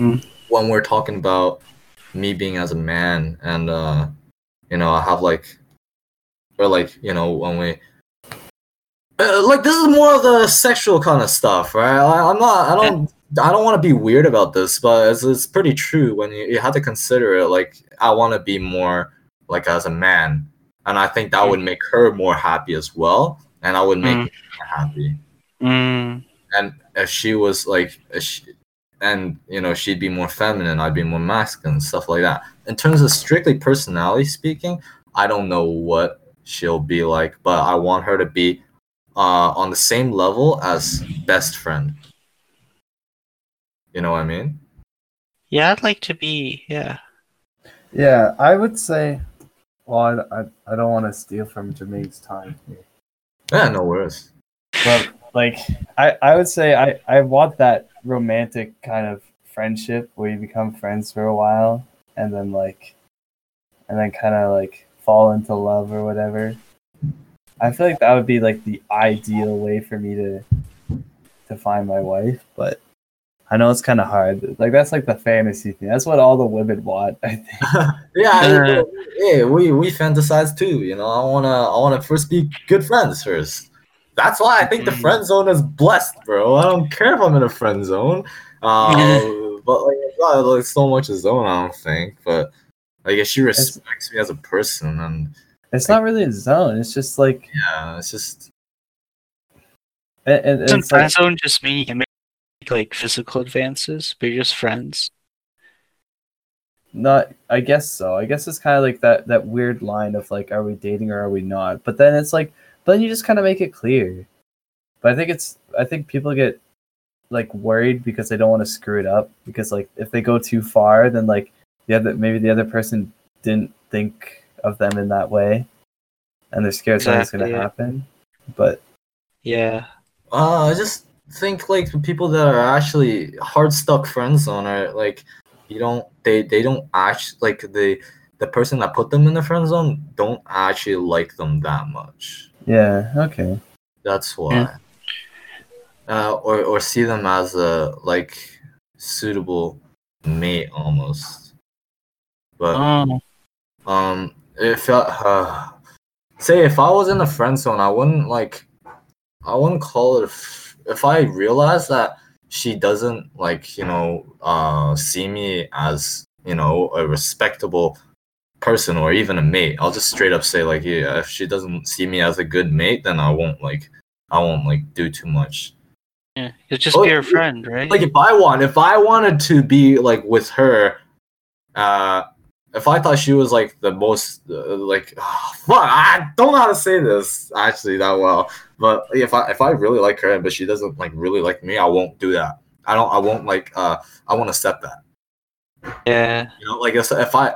Mm. when we're talking about me being as a man and uh you know, I have like or like, you know, when we uh, like this is more of the sexual kind of stuff, right? I, I'm not. I don't. I don't want to be weird about this, but it's, it's pretty true when you, you have to consider it. Like I want to be more like as a man, and I think that would make her more happy as well, and I would make Mm. happy. Mm. And if she was like, if she, and you know, she'd be more feminine, I'd be more masculine, stuff like that. In terms of strictly personality speaking, I don't know what she'll be like, but I want her to be uh, on the same level as best friend. You know what I mean? Yeah. I'd like to be. Yeah. Yeah, I would say. Well, I, I, I don't want to steal from Jermaine's time here. Yeah, no worries. but like I, I would say I, I want that romantic kind of friendship where you become friends for a while and then like and then kind of like fall into love or whatever i feel like that would be like the ideal way for me to to find my wife but i know it's kind of hard like that's like the fantasy thing that's what all the women want i think yeah, Uh. yeah, we we fantasize too. You know, I wanna I wanna first be good friends first. That's why I think the Mhm. friend zone is blessed, bro. I don't care if I'm in a friend zone. Uh, but like it's not like so much a zone, I don't think. But like if she respects me as a person, and it's not really a zone it's just like yeah, it's just and, and Doesn't like, friend zone just mean you can make like physical advances, but you're just friends? Not, I guess so. I guess it's kind of like that that weird line of like, are we dating or are we not? But then it's like, but then you just kind of make it clear. But I think it's, I think people get like worried because they don't want to screw it up because like if they go too far, then like the other maybe the other person didn't think of them in that way, and they're scared something's gonna yeah. happen. But Yeah. uh, I just think like the people that are actually hard stuck friend zone are like you don't they they don't act like the the person that put them in the friend zone don't actually like them that much. yeah, okay, That's why. Uh, or or see them as a like suitable mate almost. But Oh. um, if uh, uh, say if I was in the friend zone, I wouldn't like, I wouldn't call it. a f- If I realize that she doesn't like, you know, uh, see me as you know a respectable person or even a mate, I'll just straight up say like, yeah, if she doesn't see me as a good mate, then I won't like, I won't like do too much. Yeah. You'll just Oh, be her friend, right? Like if I want, if I wanted to be like with her, uh, if I thought she was like the most uh, like fuck, I don't know how to say this actually that well. But if I if I really like her, but she doesn't like really like me, I won't do that. I don't. I won't like. Uh, I won't accept that. yeah. You know, like if, if I,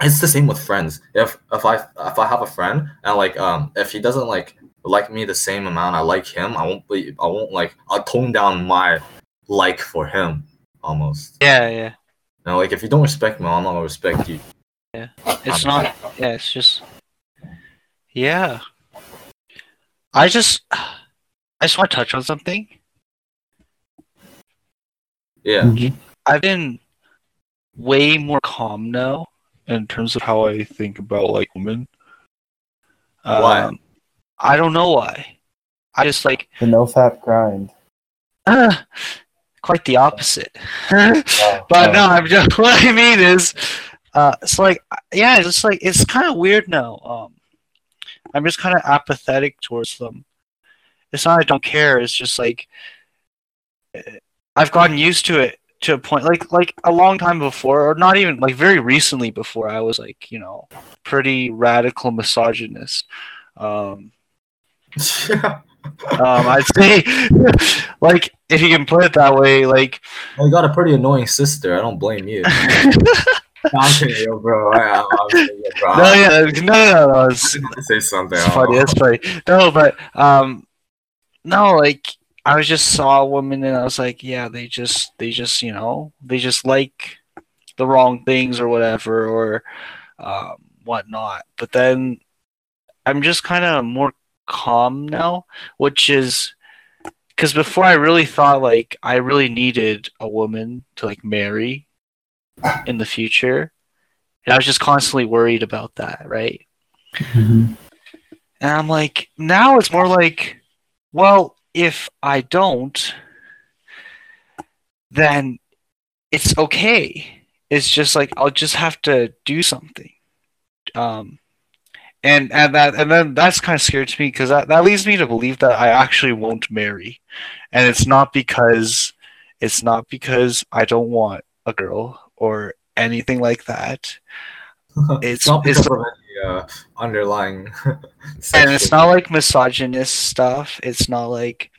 it's the same with friends. If if I if I have a friend and like um if he doesn't like like me the same amount I like him, I won't be. I won't like. I'll tone down my like for him almost. Yeah, yeah. You know, like if you don't respect me, I'm not gonna respect you. Yeah. It's not. Yeah, it's just. Yeah. I just. I just want to touch on something. Yeah. I've been way more calm now in terms of how I think about like women. Why? Um, I don't know why. I just like The NoFap grind. uh, quite the opposite. Oh, but no, I'm just what I mean is, uh, it's like yeah, it's like it's kind of weird now. Um, I'm just kind of apathetic towards them. It's not I don't care. It's just like eh, I've gotten used to it to a point like like a long time before, or not even like very recently before. I was like you know pretty radical misogynist. Um, Yeah. um, I'd say like if you can put it that way, like Well, you got a pretty annoying sister. I don't blame you. I'm kidding, yo, bro. I, I'm, I'm kidding, bro. no, yeah, no, no, no, it's, say something. It's funny. It's funny. No, but um, no, like I was just saw a woman and I was like, yeah, they just, they just, you know, they just like the wrong things or whatever or um, whatnot. But then I'm just kind of more calm now, which is because before I really thought like I really needed a woman to like marry in the future, and I was just constantly worried about that, right? And I'm like, now it's more like, well, if I don't, then it's okay. It's just like I'll just have to do something. Um, and and that and then that's kind of scary to me because that, that leads me to believe that I actually won't marry, and it's not because it's not because I don't want a girl or anything like that. It's not it's uh, underlying. and it's not like misogynist stuff. It's not like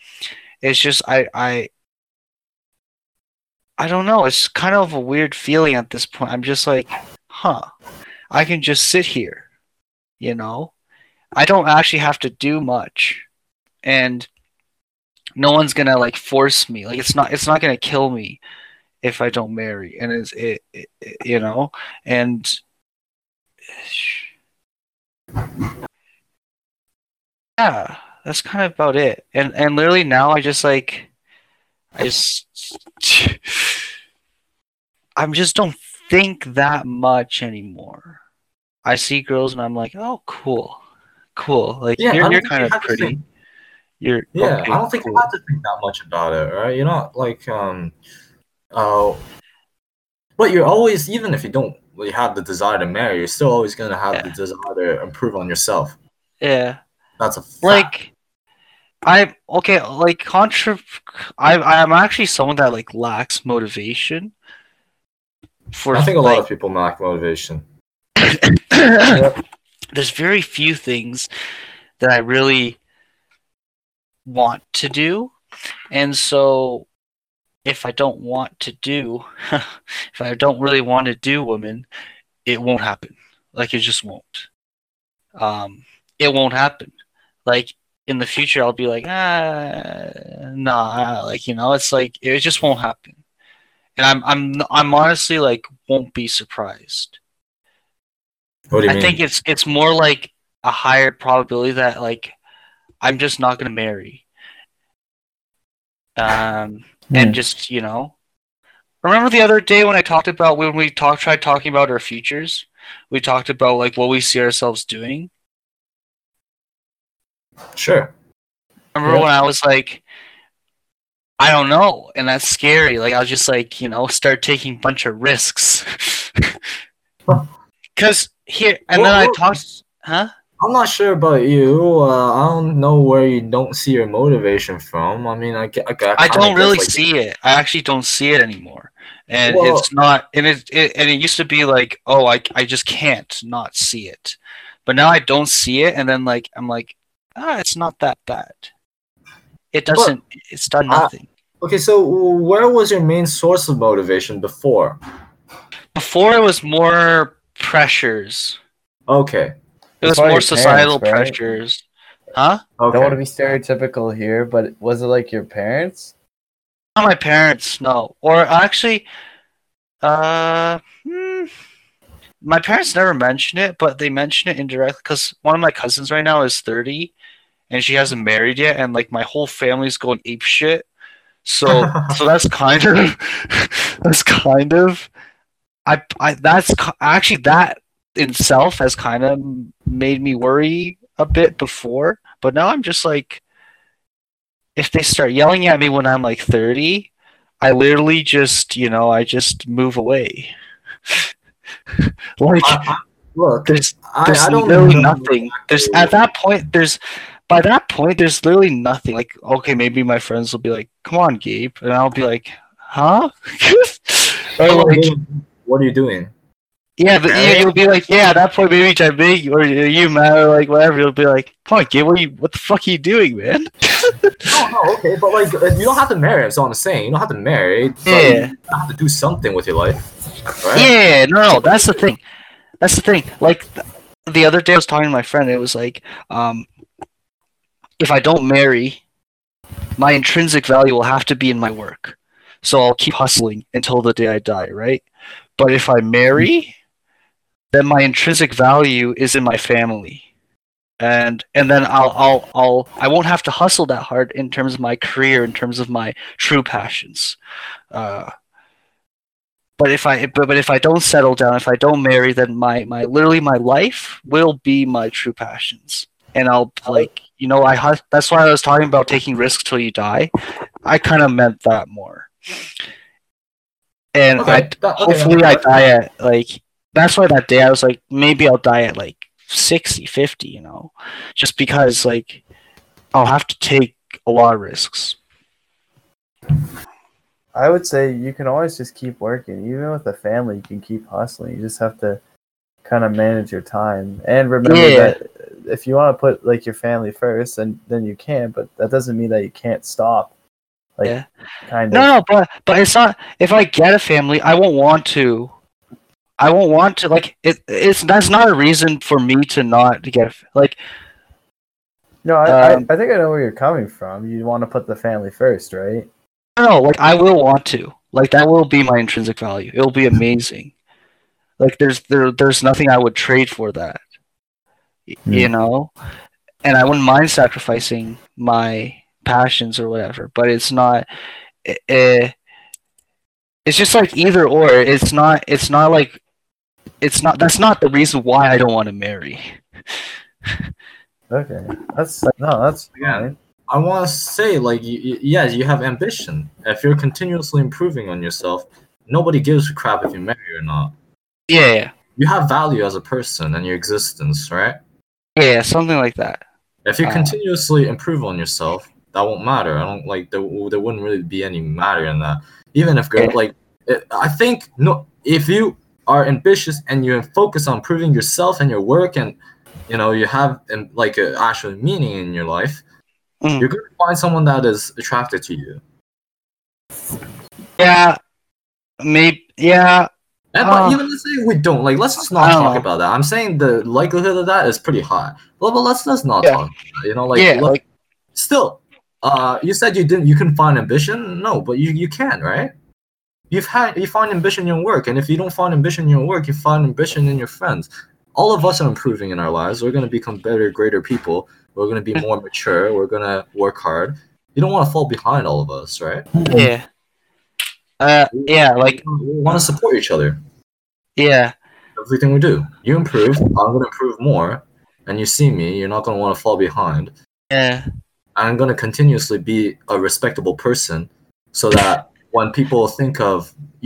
it's just i i i don't know. It's kind of a weird feeling at this point. I'm just like huh i can just sit here you know? I don't actually have to do much. And no one's gonna like force me. Like it's not it's not gonna kill me if i don't marry. And it's it, it, it you know? And yeah, that's kind of about it. And and literally now I just like I just I'm just don't think that much anymore. I see girls and I'm like, oh cool. Cool. Like Yeah, you're you're kind you of pretty. think- You're Yeah, okay, I don't think cool. you have to think that much about it, right? You're not like um, uh, but you're always even if you don't really have the desire to marry, you're still always gonna have the desire to improve on yourself. Yeah. That's a fact. like I okay, like contra I I'm actually someone that like lacks motivation for I think a lot of people lack motivation. there's very few things that I really want to do. And so if I don't want to do if I don't really want to do women, it won't happen. Like it just won't. Um it won't happen. Like in the future I'll be like, ah nah, like you know, it's like it just won't happen. And I'm I'm I'm honestly like won't be surprised. What do you I mean? think it's it's more like a higher probability that like I'm just not gonna marry. Um and just you know remember the other day when I talked about when we talked tried talking about our futures? We talked about like what we see ourselves doing. sure. Remember Yeah. when I was like I don't know, and that's scary. Like I'll just like, you know, start taking a bunch of risks. Cause here and then I Well, talked huh? I'm not sure about you. Uh, I don't know where you don't see your motivation from. I mean, I, ge- I, I don't really like, see it. I actually don't see it anymore, and Well- it's not. And it, it and it used to be like, oh, I I just can't not see it, but now I don't see it, and then like I'm like, ah, it's not that bad. It doesn't. it's done I- nothing. Okay, so where was your main source of motivation before? Before it was more pressures. Okay. It It's more societal parents, right? pressures. Huh? I don't want to be stereotypical here, but was it like your parents? Not my parents, no. Or actually, Uh, hmm, my parents never mention it, but they mention it indirectly because one of my cousins right now is thirty, and she hasn't married yet, and like my whole family's going ape shit. So, so that's kind of, that's kind of, I, I that's actually that itself has kind of made me worry a bit before, but now I'm just like, if they start yelling at me when I'm like thirty, I literally just, you know, I just move away. like I, I, look, there's there's I don't literally know nothing. There's at that point there's by that point there's literally nothing. Like okay, maybe my friends will be like, "Come on, Gabe," and I'll be like, "Huh?" or like, what are you doing? Yeah, but you, you'll be like, "Yeah." At that point, maybe I big or you mad or like whatever. You'll be like, "Come on, what you? What the fuck are you doing, man?" No, no, okay, but like uh, you don't have to marry. That's all I'm saying. You don't have to marry. Yeah. You have to do something with your life, right? Yeah, no, no, that's the thing. That's the thing. Like th- the other day, I was talking to my friend. It was like, um, if I don't marry, my intrinsic value will have to be in my work. So I'll keep hustling until the day I die, right? But if I marry, then my intrinsic value is in my family. And and then I'll I'll I'll I won't have to hustle that hard in terms of my career, in terms of my true passions. Uh, but if I but, but if I don't settle down, if I don't marry, then my my literally my life will be my true passions, and I'll like you know I hus- that's why I was talking about taking risks till you die. I kind of meant that more, and Okay, I that- okay, hopefully I die at like that's why that day I was like maybe I'll die at like 60, 50, you know, just because like I'll have to take a lot of risks. I would say you can always just keep working. Even with a family, you can keep hustling. You just have to kind of manage your time and remember Yeah. that if you want to put like your family first, then then you can. But that doesn't mean that you can't stop. Like, Yeah. kind No, no, but but it's not. If I get a family, I won't want to. I won't want to. Like it. It's that's not a reason for me to not get like. No, I, Um, I, I think I know where you're coming from. You want to put the family first, right? No, like I will want to. Like that will be my intrinsic value. It'll be amazing. Like there's there there's nothing I would trade for that. Y- You know, and I wouldn't mind sacrificing my passions or whatever. But it's not. Uh, it's just like either or. It's not. It's not like. It's not. That's not the reason why I don't want to marry. Okay, that's no, that's Yeah. fine. I want to say, like, y- y- yes, you have ambition. If you're continuously improving on yourself, nobody gives a crap if you marry or not. Yeah, yeah, You have value as a person and your existence, right? yeah, something like that. If you Uh, continuously improve on yourself, that won't matter. I don't like there, there wouldn't really be any matter in that. Even if girl, Yeah. like, it, I think no, if you are ambitious and you focus on proving yourself and your work, and you know you have like a actual meaning in your life, Mm. you're gonna find someone that is attracted to you. Yeah, maybe. Yeah, And Uh, but even let's say we don't like, let's just not talk know. about that. I'm saying the likelihood of that is pretty high. Well, but let's let's not Yeah. talk. About that, you know, like, yeah, like still uh you said you didn't you couldn't find ambition no but you you can right you've had you find ambition in your work and if you don't find ambition in your work you find ambition in your friends. All of us are improving in our lives. We're going to become better greater people. We're going to be more mature. We're going to work hard. You don't want to fall behind all of us right? Yeah. Uh, yeah, like we want to support each other. Yeah, everything we do. You improve i'm going to improve more and you see me you're not going to want to fall behind. Yeah, I'm going to continuously be a respectable person so that when people think of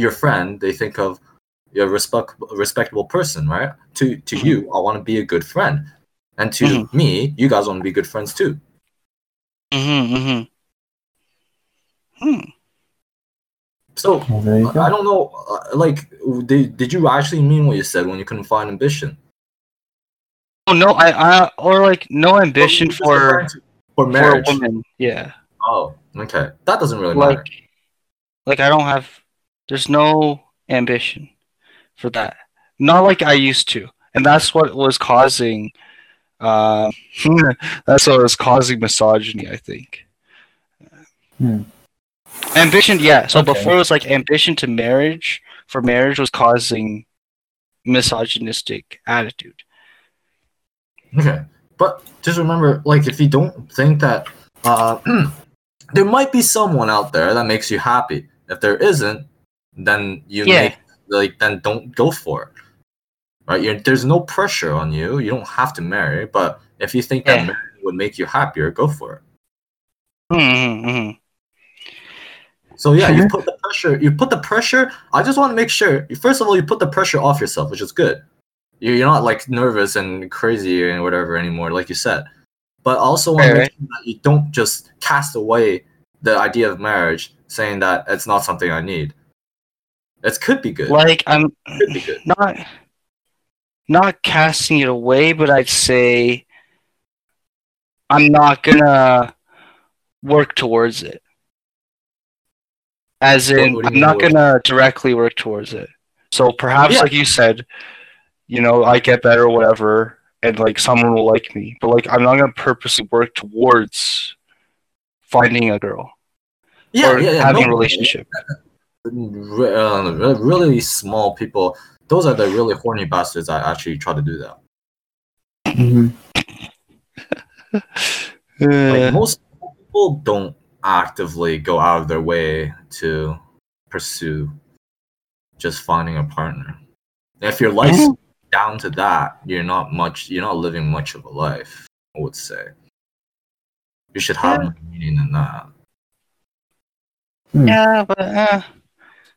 your friend, they think of you're a respect, respectable person, right? To to Mhm. you, I want to be a good friend. And to Mhm. me, you guys want to be good friends too. mm-hmm, mm-hmm. Hmm. So Well, I don't know, uh, like, did, did you actually mean what you said when you couldn't find ambition? Oh no, I, I or like no ambition Just for referring to- for for a marriage. woman. Yeah, Oh, okay. That doesn't really matter. Like I don't have. There's no ambition for that. Not like I used to, and that's what was causing. Uh, that's what was causing misogyny. I think. Hmm. Ambition, yeah. So Okay. before it was like ambition to marriage for marriage was causing misogynistic attitude. Okay, but just remember, like, if you don't think that, uh, there might be someone out there that makes you happy. If there isn't, then you Yeah. make like then don't go for it. Right? You're, there's no pressure on you. You don't have to marry, but if you think that Yeah. marriage would make you happier, go for it. Mm-hmm, mm-hmm. So yeah, you put the pressure. You put the pressure. I just want to make sure. First of all, you put the pressure off yourself, which is good. You're not like nervous and crazy and whatever anymore, like you said. But I also want to make sure that you don't just cast away the idea of marriage, saying that it's not something I need. It could be good. Like I'm good. not not casting it away, but I'd say I'm not gonna work towards it. As in, what do you I'm not gonna directly work towards it. So perhaps, Yeah. like you said, you know, I get better, whatever, and like someone will like me. But like, I'm not gonna purposely work towards finding a girl Yeah, or yeah, yeah. having no, a relationship. re- uh, really small people. Those are the really horny bastards that actually try to do that. Like Uh, most people don't actively go out of their way to pursue just finding a partner. If your life's Mhm. Down to that, you're not much. You're not living much of a life. I would say you should have Yeah. more meaning than that. Yeah, but uh,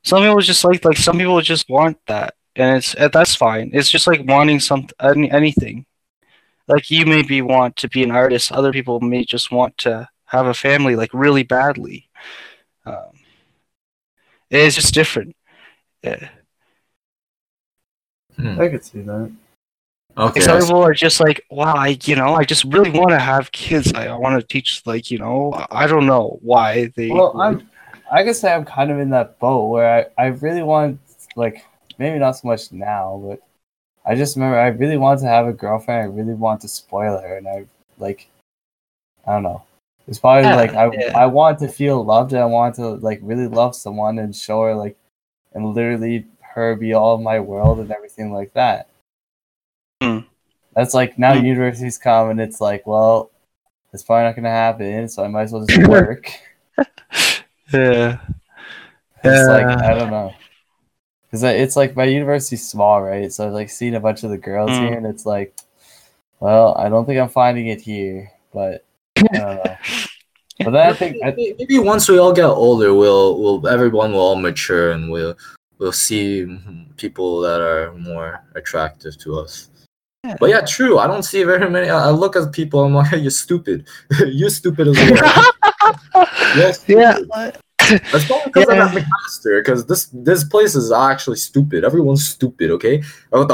some people just like like some people just want that, and it's uh, that's fine. It's just like wanting some any, anything. Like you maybe want to be an artist, other people may just want to have a family like really badly. Um, it's just different. Yeah. Hmm. I could see that. Okay. Like, some people are just like, wow, I you know, I just really want to have kids. I, I want to teach like you know, I I don't know why they. Well, I'm. I could say I'm kind of in that boat where I, I really want like maybe not so much now, but I just remember I really want to have a girlfriend. I really want to spoil her, and I like I don't know. It's probably Yeah, like I yeah. I want to feel loved and I want to like really love someone and show her like and literally her be all my world and everything like that. Hmm. That's like now Hmm. universities come and it's like, well, it's probably not gonna happen, so I might as well just work. yeah. It's like Yeah. I don't know, because it's like my university's small, right? So I've like seen a bunch of the girls Mm. here, and it's like, well, I don't think I'm finding it here, but I don't know. But then I think I, maybe, maybe once we all get older, we'll we'll everyone will all mature and we'll we'll see mm-hmm, people that are more attractive to us. Yeah. But yeah, true. I don't see very many. I I look at people. I'm like, you're stupid. you're stupid as well. You're yeah. That's probably because I'm at McMaster. Because this this place is actually stupid. Everyone's stupid. Okay. Oh,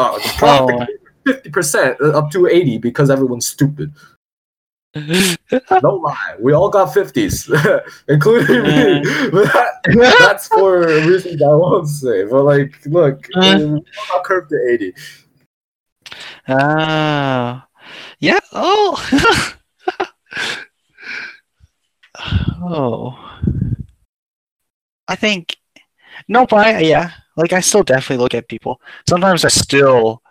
Oh. Fifty percent uh, up to eighty because everyone's stupid. No lie, we all got fifties, including me. But that, that's for reasons I won't say. But like, look, Uh. we all curved to eighty. Ah, yeah. Oh, oh. I think no, but I, yeah, like I still definitely look at people. Sometimes I still,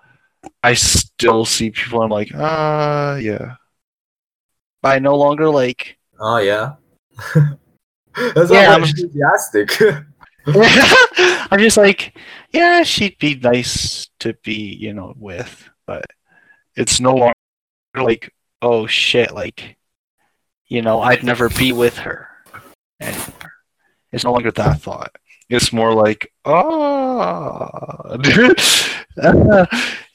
I still see people. I'm like, ah, yeah. I no longer like. Oh yeah, that's Yeah, I'm- enthusiastic. I'm just like, yeah, she'd be nice to be, you know, with, but it's no longer like, oh shit, like, you know, I'd never be with her anymore. It's no longer that thought. It's more like, oh,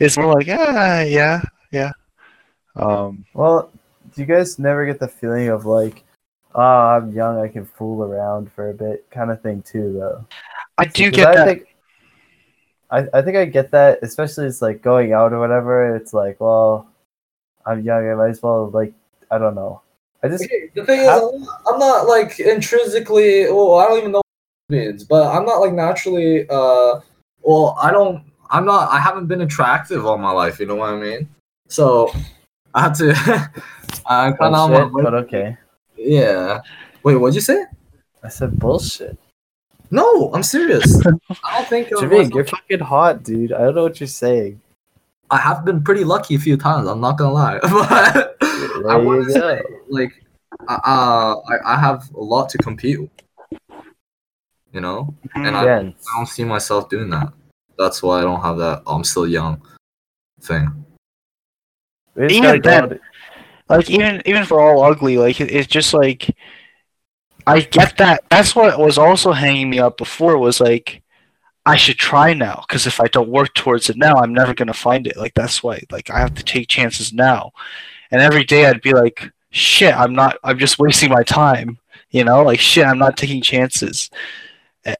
it's more like, ah, yeah, yeah. Um, well, do you guys never get the feeling of like, ah, I'm young, I can fool around for a bit, kind of thing too, though? I do get I that. Think, I, I think I get that, especially it's like going out or whatever. It's like, well, I'm young, I might as well like, I don't know. I just Okay, the thing is, I'm not, like intrinsically. Well, I don't even know what it means, but I'm not like naturally. Uh, well, I don't. I'm not. I haven't been attractive all my life. You know what I mean? So I had to. I'm kind of on my but okay. Yeah. Wait, what'd you say? I said bullshit. No, I'm serious. I don't think. uh, Javine, you're fucking hot, dude. I don't know what you're saying. I have been pretty lucky a few times. I'm not gonna lie, but I There you wouldn't say like uh, I I have a lot to compete. with, You know, and I, Again, I don't see myself doing that. That's why I don't have that. I'm still young thing. Even gotta then- on- like even even for all ugly like it, it's just like i get that. That's what was also hanging me up before was like i should try now because if i don't work towards it now i'm never going to find it. Like that's why like i have to take chances now. And every day i'd be like shit i'm not i'm just wasting my time you know? Like shit i'm not taking chances.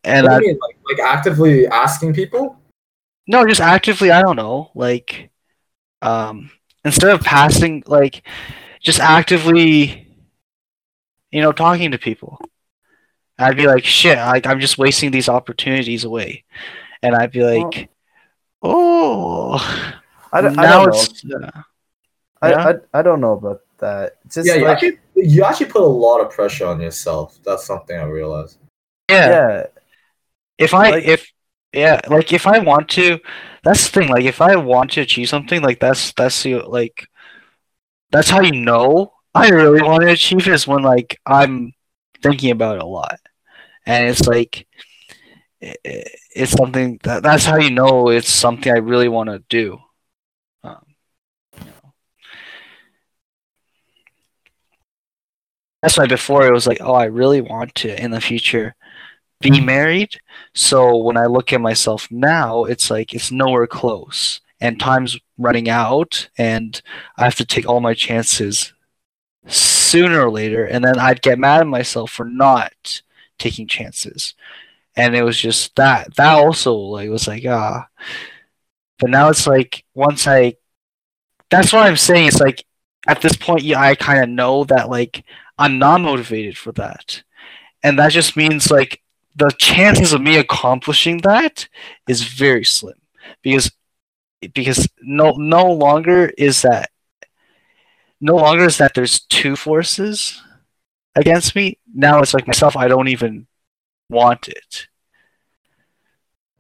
And what i do you mean, like, like actively asking people? no, just actively, I don't know, like um instead of passing like just actively you know, talking to people. I'd be like, shit, I, I'm just wasting these opportunities away. And I'd be like, oh, I don't, I now don't know. it's uh, I, yeah. I, I don't know about that. Just yeah, you like, actually you actually put a lot of pressure on yourself. That's something I realized. yeah. yeah, If I Like- if yeah, like if I want to, that's the thing. Like if I want to achieve something, like that's that's the like that's how you know I really want to achieve is when like I'm thinking about it a lot, and it's like it's something that that's how you know it's something I really want to do. Um. That's why before it was like, oh, I really want to in the future be married. So when I look at myself now, it's like it's nowhere close, and time's running out, and I have to take all my chances sooner or later, and then I'd get mad at myself for not taking chances, and it was just that. That also like was like ah, but now it's like once I, that's what I'm saying. It's like at this point, yeah, I kind of know that like I'm not motivated for that, and that just means like the chances of me accomplishing that is very slim because because no no longer is that no longer is that there's two forces against me. Now it's like myself i don't even want it.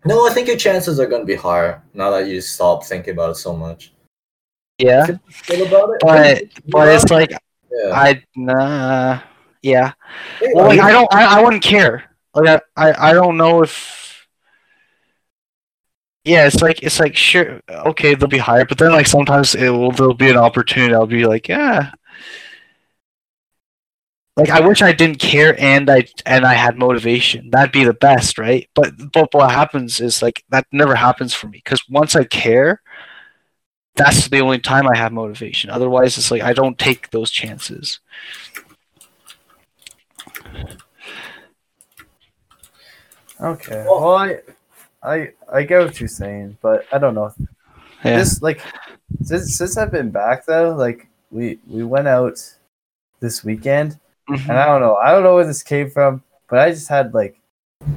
No, I think your chances are gonna be higher now that you stop thinking about it so much. yeah. Feel about it, but but it's like yeah. i nah yeah. Think well like i don't I, I wouldn't care like I, I i don't know if yeah it's like it's like sure okay they'll be higher but then like sometimes it will there'll be an opportunity i'll be like yeah. Like i wish i didn't care and i and i had motivation. That'd be the best right? But but what happens is like that never happens for me because once i care that's the only time i have motivation. Otherwise it's like i don't take those chances okay. Well- Well, I, I, I get what you're saying, but I don't know. yeah This like since since I've been back though, like we we went out this weekend, Mhm. and I don't know, I don't know where this came from, but I just had like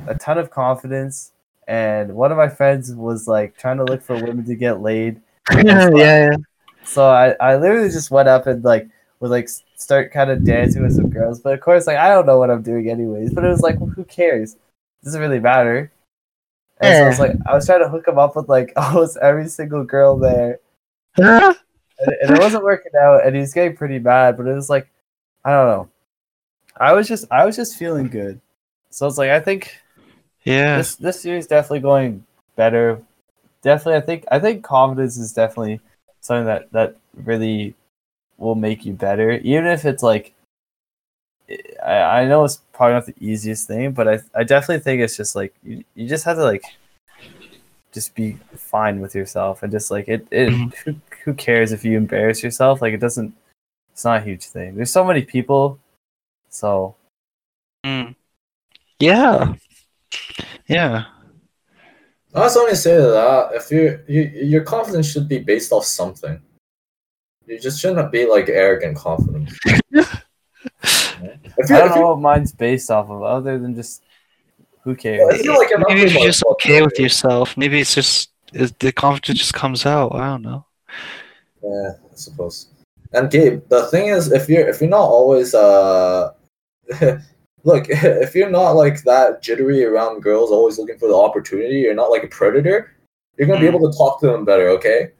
a ton of confidence, and one of my friends was like trying to look for women to get laid, yeah, yeah. so I I literally just went up and like would like start kind of dancing with some girls, but of course like I don't know what I'm doing anyways, but it was like well, who cares? Doesn't really matter. And so I was like, I was trying to hook him up with like almost every single girl there, and, and it wasn't working out and he was getting pretty mad but it was like i don't know. I was just i was just feeling good. So it's like i think yeah. this this year is definitely going better. Definitely i think i think confidence is definitely something that that really will make you better. Even if it's like i, I know it's probably not the easiest thing but i i definitely think it's just like you, you just have to like just be fine with yourself and just like it, it Mhm. who, who cares if you embarrass yourself like it doesn't it's not a huge thing there's so many people so Mm. Yeah. Yeah. I was only say that if you, you your confidence should be based off something. You just shouldn't be like arrogant confidence. If i don't know you, what mine's based off of other than just who I cares feel like Maybe if you're just okay with yourself, maybe it's just it, the confidence just comes out. I don't know. Yeah, I suppose. And Gabe, the thing is, if you're if you're not always uh, look, if you're not like that jittery around girls, always looking for the opportunity, you're not like a predator. You're gonna be Mm. able to talk to them better. Okay,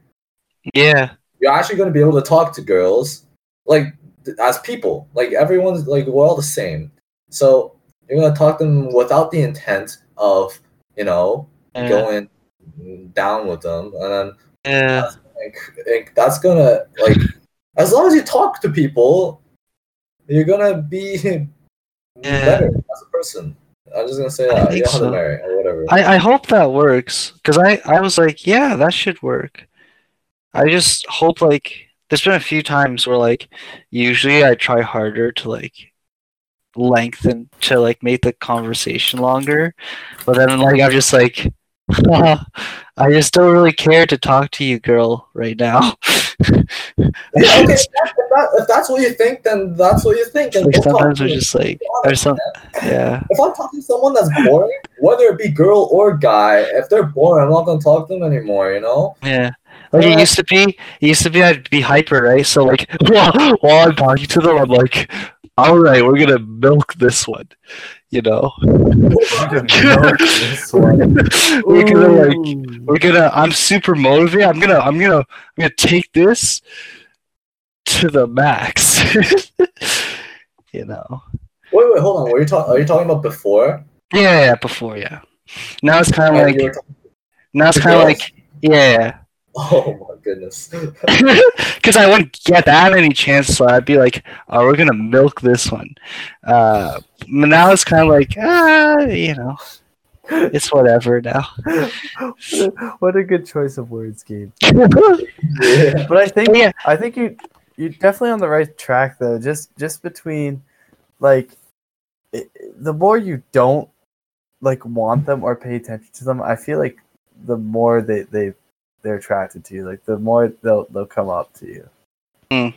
Yeah. you're actually gonna be able to talk to girls like th- as people. Like everyone's like we're all the same. So you're gonna talk to them without the intent of you know Yeah. going down with them, and then Yeah. like, like that's gonna like as long as you talk to people you're gonna be Yeah. better as a person i'm just gonna say that you so. marry or whatever I, I hope that works because I, I was like, yeah, that should work. I just hope like there's been a few times where like usually I try harder to like lengthen to like make the conversation longer, but then like I'm just like, I just don't really care to talk to you, girl, right now. yeah, okay if, that, if, that, if that's what you think then that's what you think like sometimes we're just like, or some, yeah, if i'm talking to someone that's boring whether it be girl or guy if they're boring i'm not gonna talk to them anymore you know yeah. Like it used to be, it used to be I'd be hyper, right? So like while, while I'm talking to them, I'm like, all right, we're gonna milk this one, you know. this one. we're gonna like, we're gonna. I'm super motivated. I'm gonna, I'm gonna, I'm gonna take this to the max. you know. wait wait hold on were you talking are you talking about before Yeah, yeah. Before, yeah. Now it's kind of like, now it's kind of girls? like, yeah. Oh my goodness because I wouldn't get that any chance, so I'd be like, "Oh, we're gonna milk this one." Uh, but now it's kind of like, ah, you know, it's whatever now. what a good choice of words, Gabe. yeah. But I think yeah, I think you you're definitely on the right track though. Just just between like it, the more you don't like want them or pay attention to them, I feel like the more they they they're attracted to you. Like the more they'll they'll come up to you. Hmm.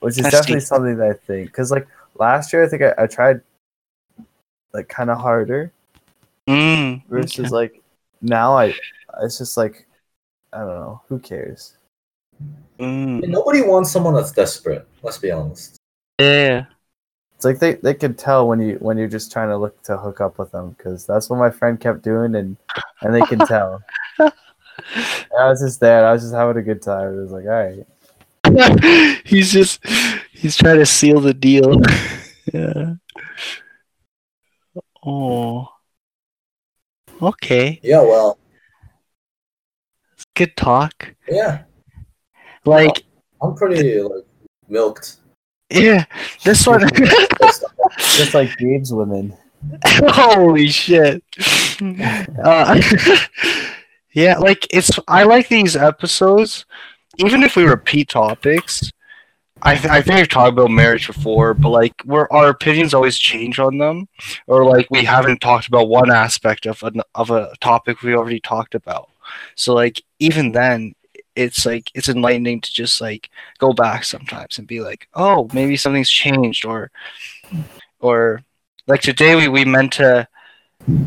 Which is I definitely see. something that I think because like last year I think I, I tried like kind of harder mm, versus okay. like now I it's just like I don't know who cares. Mm, nobody wants someone that's desperate let's be honest yeah, It's like they, they can tell when you when you're just trying to look to hook up with them because that's what my friend kept doing and and they can tell. And I was just there. I was just having a good time. It was like, all right, he's just he's trying to seal the deal. yeah. Oh. Okay. yeah well Good talk. yeah Like, i'm pretty like milked yeah, this one. just like Gabe's women. Holy shit. Uh, yeah, like it's. I like these episodes, even if we repeat topics. I th- I think we've talked about marriage before, but like we're our opinions always change on them, or like we haven't talked about one aspect of an, of a topic we already talked about. So like even then, it's like it's enlightening to just like go back sometimes and be like, oh, maybe something's changed, or or like today we, we meant to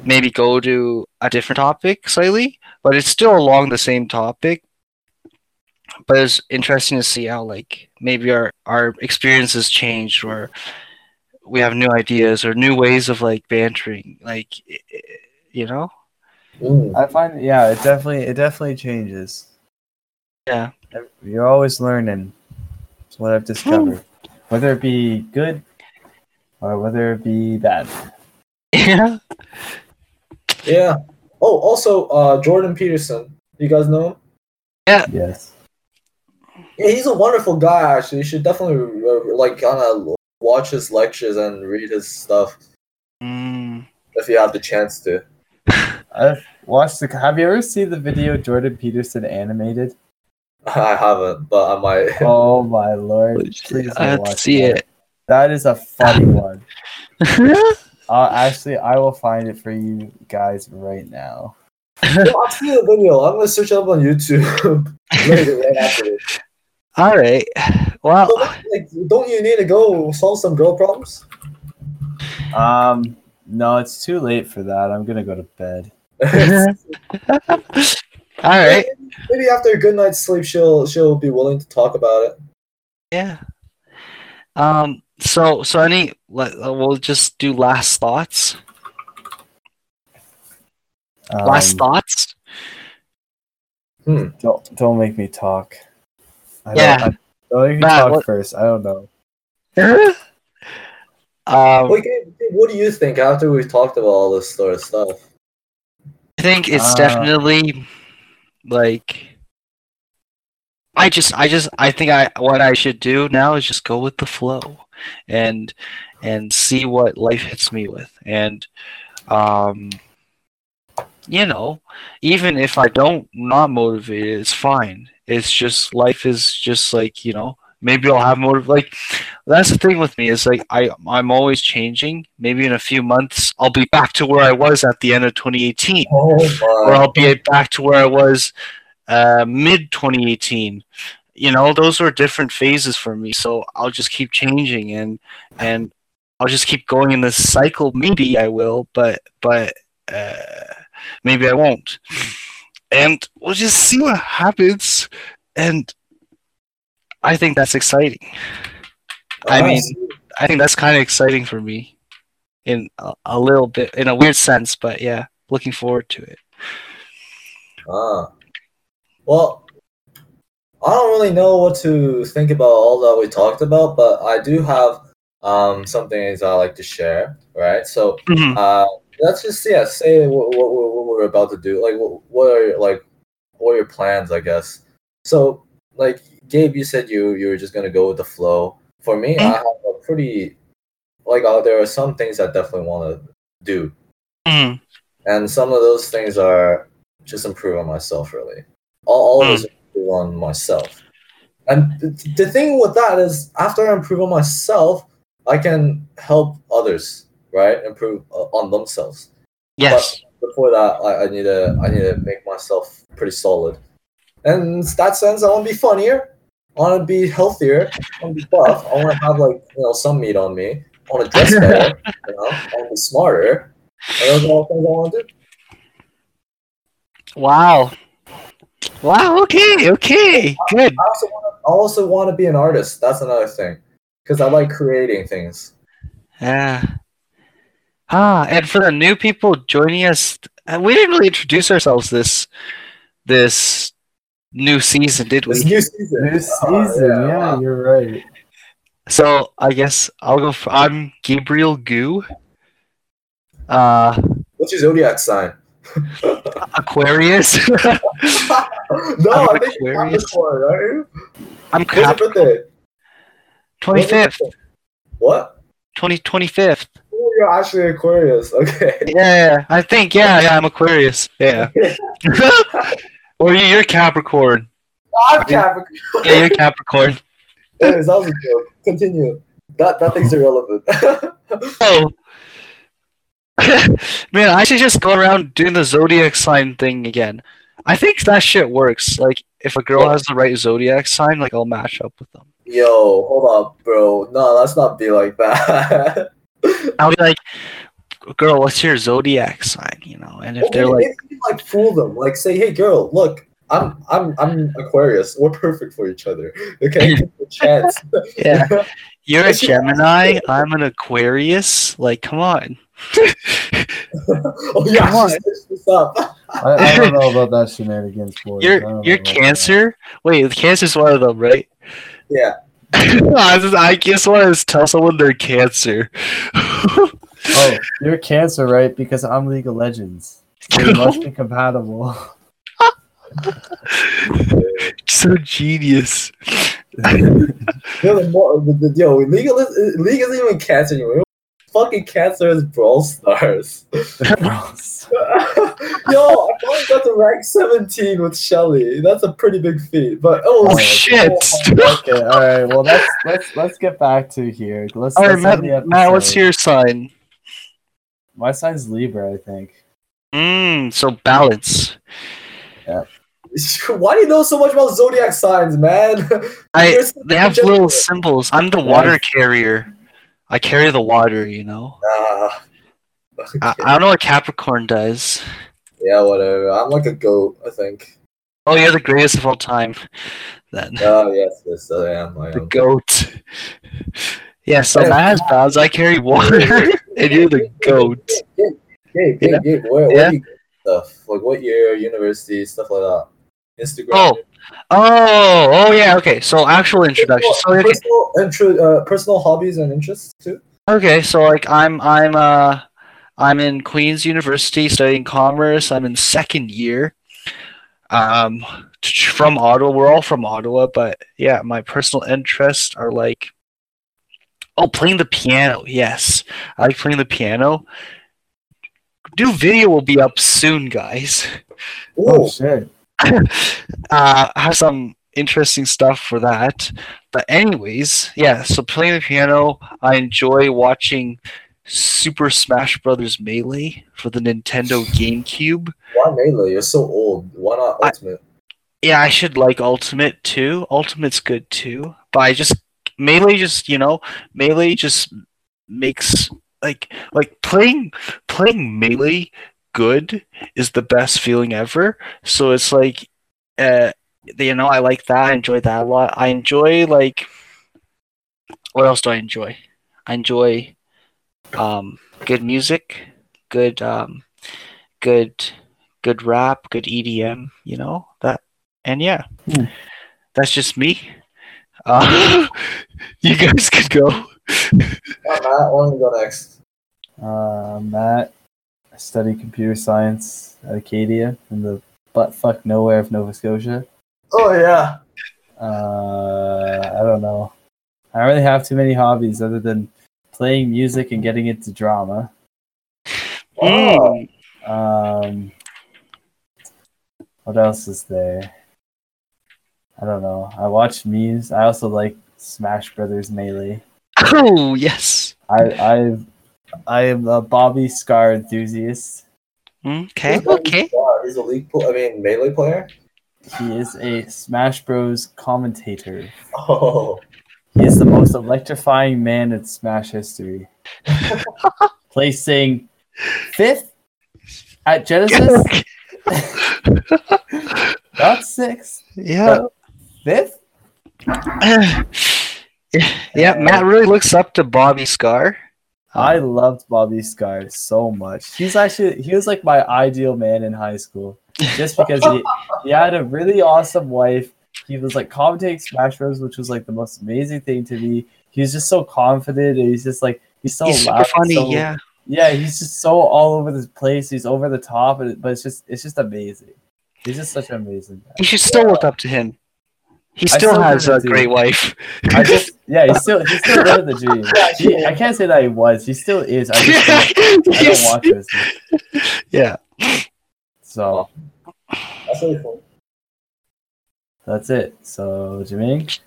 maybe go to a different topic slightly, but it's still along the same topic. But it's interesting to see how like maybe our our experiences changed or we have new ideas or new ways of like bantering, like i- i- you know. I find yeah, it definitely it definitely changes. Yeah. You're always learning. That's what I've discovered. Hmm. Whether it be good or whether it be bad. Yeah. Yeah. Oh, also, uh, Jordan Peterson. You guys know him? Yeah. Yes. Yeah, he's a wonderful guy. Actually, you should definitely uh, like kind of watch his lectures and read his stuff Mm. if you have the chance to. I've watched the have you ever seen the video Jordan Peterson animated? I haven't, but I might. Oh my lord. Please I have to see that. it. That is a funny one. Uh, actually, I will find it for you guys right now. I'll see the video. I'm gonna search it up on YouTube later, right after this. All right. Well, So, like, don't you need to go solve some girl problems? Um, no, it's too late for that. I'm gonna go to bed. all right. Maybe after a good night's sleep, she'll she'll be willing to talk about it. Yeah. Um. So so any let, uh, we'll just do last thoughts. Last Um, thoughts. Hmm. Don't don't make me talk. I Yeah. Don't, I, don't make me Matt, talk what- first. I don't know. um, Wait, Gabe, Gabe, what do you think after we've talked about all this sort of stuff? I think it's Uh, definitely like I just I just I think I what I should do now is just go with the flow and and see what life hits me with. And um you know even if I don't not motivated it's fine. It's just life is just like you know maybe I'll have motive like that's the thing with me is like I I'm always changing. Maybe in a few months I'll be back to where I was at the end of 2018 Oh or I'll be back to where I was uh, mid 2018. You know, those were different phases for me. So I'll just keep changing and and I'll just keep going in this cycle. Maybe I will, but but uh, maybe I won't. And we'll just see what happens. And I think that's exciting. I mean, I think that's kind of exciting for me, in a, a little bit, in a weird sense. But yeah, looking forward to it. Ah. Well, I don't really know what to think about all that we talked about, but I do have um some things I like to share, right? So Mhm. uh let's just yeah, say what, what, what we're about to do. Like what, what are your, like what are your plans, I guess. So like Gabe, you said you you were just gonna go with the flow. For me, I have a pretty like uh, there are some things I definitely want to do, Mhm. and some of those things are just improve on myself really all of this improve on myself. And th- the thing with that is after i improve on myself i can help others right? Improve uh, on themselves. Yes. before that I, I need to i need to make myself pretty solid. And in that sense i want to be funnier. I want to be healthier. I want to be buff. I want to have like you know some meat on me. I want to dress better you know? I want to be smarter. And those are all things i want to do. Wow. Wow. Okay. Okay. Good. I also want to, I also want to be an artist. That's another thing, because I like creating things. Yeah. Ah, and for the new people joining us, uh, we didn't really introduce ourselves this this new season, did This we? new season. New Oh, season. yeah, yeah, you're right. So I guess I'll go. For, I'm Gabriel Goo. Uh, What's your zodiac sign? Aquarius. no, I'm I think you're Aquarius. Capricorn, aren't you? I'm What's your Cap. birthday? Twenty fifth. What? 20, 25th. Oh, you're actually Aquarius. Okay. Yeah, I think. Yeah, yeah. I'm Aquarius. Yeah. or you- you're Capricorn. I'm Capricorn. Yeah, you're Capricorn. Anyways, that was a joke. Continue. That that thing's irrelevant. Oh. Man, I should just go around doing the zodiac sign thing again. I think that shit works. Like, if a girl has the right zodiac sign, like, I'll match up with them. Yo, hold up, bro. No, let's not be like that. I'll be like, girl, what's your zodiac sign? You know, and if they're like, you, like fool them, like say, "Hey, girl, look, I'm I'm I'm Aquarius. We're perfect for each other. Okay, Give me a chance." yeah, you're a Gemini, I'm an Aquarius. Like, come on. oh yeah, Come on. this up. I, I don't know about that shenanigans, boys. I You're don't know you're about that. Cancer. Wait, Cancer's one of them, right? Yeah. I just, I just want to tell someone they're Cancer. Oh, you're Cancer, right? Because I'm League of Legends. So we must be compatible. so genius. Yo, the more, the, the, yo, League, of, League isn't even cancer anymore. Fucking cancer is Brawl Stars. yo, I finally got to rank 17 with Shelly. That's a pretty big feat. But oh, Oh shit! okay, all right. Well, let's let's let's get back to here. Let's. All right, let's Matt, Matt, what's your sign? My sign's Libra, I think. Mm, so balance. Yeah. Why do you know so much about zodiac signs, man? I they have little symbols. I'm the water carrier. I carry the water, you know. Ah, I, I don't know what Capricorn does. yeah, whatever. I'm like a goat, I think. Oh, you're the greatest of all time. Then Oh yes, yes, I am. I the am. goat. Yeah, so Matt has. I carry water, and you're the goat. Gabe, Gabe, Yeah. Where, Yeah. where you stuff? Like what year, university, stuff like that. Instagram. Oh, oh, oh, yeah. Okay, so actual introduction. So okay, personal, intro, uh, personal hobbies and interests too. okay, so like I'm, I'm, uh, I'm in Queen's University studying commerce. I'm in second year. Um, t- from Ottawa. We're all from Ottawa, but yeah, my personal interests are like, oh, playing the piano. Yes, I like playing the piano. New video will be up soon, guys. Oh shit! Uh, I have some interesting stuff for that. But anyways, yeah. So playing the piano, I enjoy watching Super Smash Brothers Melee for the Nintendo GameCube. why melee? You're so old. Why not I- ultimate? Yeah, I should like Ultimate too. Ultimate's good too, but I just Melee just you know Melee just makes like like playing playing Melee good is the best feeling ever. So it's like, uh, you know, I like that. I enjoy that a lot. I enjoy like, what else do I enjoy? I enjoy, um, good music, good um, good good rap, good EDM. You know that, and yeah, Hmm. that's just me. Uh, you guys could go. Matt, Matt, why don't you go next? Uh, Matt, I study computer science at Acadia in the butt fuck nowhere of Nova Scotia. Oh yeah. Uh, I don't know. I don't really have too many hobbies other than playing music and getting into drama. Wow. Mm. Um, what else is there? I don't know. I watch memes. I also like Smash Brothers Melee. Oh yes. I I I am a Bobby Scar enthusiast. Hmm, okay. He's Okay. Yeah, he's a league. Pl- I mean, melee player. He is a Smash Bros commentator. Oh, He is the most electrifying man in Smash history. Placing fifth at Genesis, not sixth, yeah. fifth. yeah, Matt really looks up to Bobby Scar. I uh, loved Bobby Scar so much. He's actually he was like my ideal man in high school, just because he he had a really awesome wife. He was like commentating Smash Bros, which was like the most amazing thing to me. He was just so confident. And he's just like he's so He's loud, funny. so- yeah. yeah. He's just so all over the place. He's over the top, but it's just it's just amazing. He's just such an amazing guy. You should still look up to him. He still still has a do. great wife. I just yeah, he's still he's still living the dream. He, I can't say that he was. He still is. I just don't, I don't watch it. as much. Yeah. So that's really cool. that's it. So Jermaine,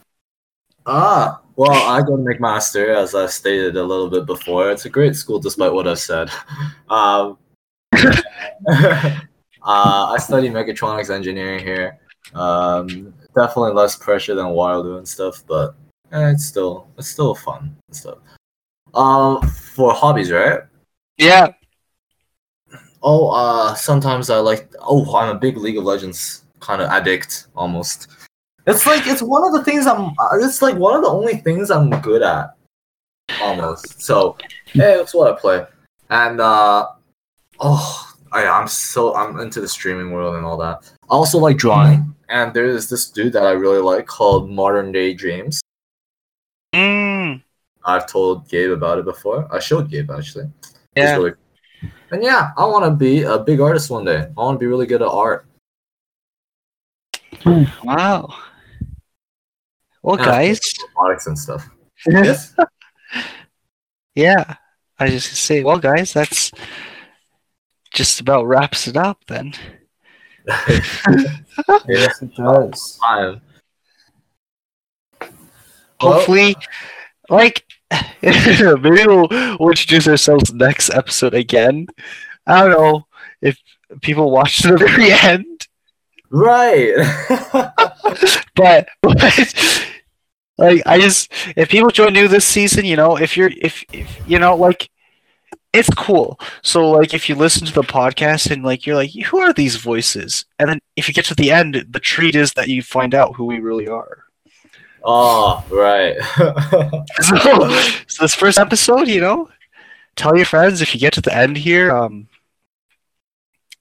Ah, well, I go to McMaster, as I've stated a little bit before. It's a great school, despite what I've said. Um, uh, I study mechatronics engineering here. Um, definitely less pressure than Wildwood and stuff, but eh, it's still it's still fun and stuff. Um, for hobbies, right? Yeah. Oh, uh, sometimes I like. Oh, I'm a big League of Legends kind of addict, almost. It's like it's one of the things I'm. uh, It's like one of the only things I'm good at, almost. So, hey, that's what I play. And uh, oh, I, I'm so I'm into the streaming world and all that. I also like drawing, and there's this dude that I really like called Modern Day James. Mm. I've told Gabe about it before. I showed Gabe actually. It's Yeah. really- and yeah, I want to be a big artist one day. I want to be really good at art. Wow. Well, Yeah. guys. robotics and stuff. Yes. Yeah. I just say, well, guys, that's just about wraps it up then. Yes, it does. Fine. Hopefully, like, maybe we'll, we'll introduce ourselves next episode again. I don't know if people watch to the very end, Right. but, but like, I just if people join new this season, you know, if you're if, if you know, like, it's cool. So, like, if you listen to the podcast and like you're like, who are these voices? And then if you get to the end, the treat is that you find out who we really are. Oh, right. So, so this first episode, you know, tell your friends if you get to the end here, um,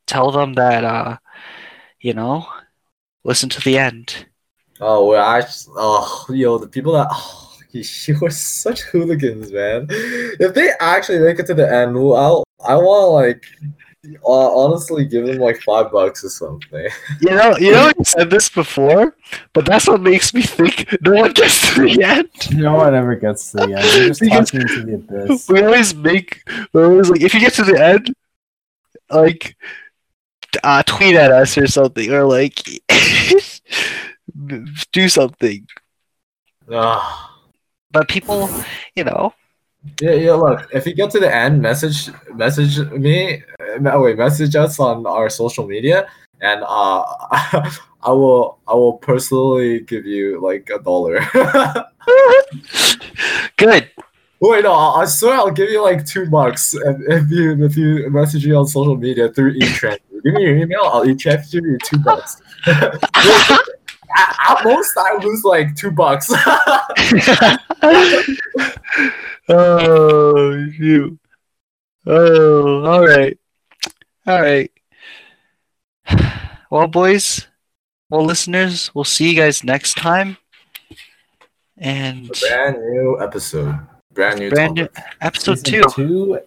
tell them that, uh, you know, listen to the end. oh, we're actually. Oh, yo, the people that. Oh, you were such hooligans, man. If they actually make it to the end, I'll, I want to, like, uh, honestly give them like five bucks or something. You know, you know, I said this before, but that's what makes me think no one gets to the end. No one ever gets to the end. You're just Because- talking into the abyss. We always make, we're always like, if you get to the end, like, uh, tweet at us or something, or like, do something. Ah. But people, you know, Yeah, yeah. Look, if you get to the end, message message me. uh, wait, message us on our social media, and uh, I will I will personally give you like a dollar. good. wait, no, I I swear I'll give you like two bucks if, if you if you message me on social media through e-transfer. give me your email. I'll e-transfer you two bucks. at, at most, I lose like two bucks. Oh, shoot. Oh, all right. All right. Well, boys, well, listeners, we'll see you guys next time. And brand new episode. Brand new. brand new episode season two. two,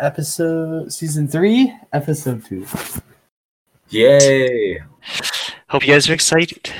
episode season three, episode two. Yay! Hope you guys are excited.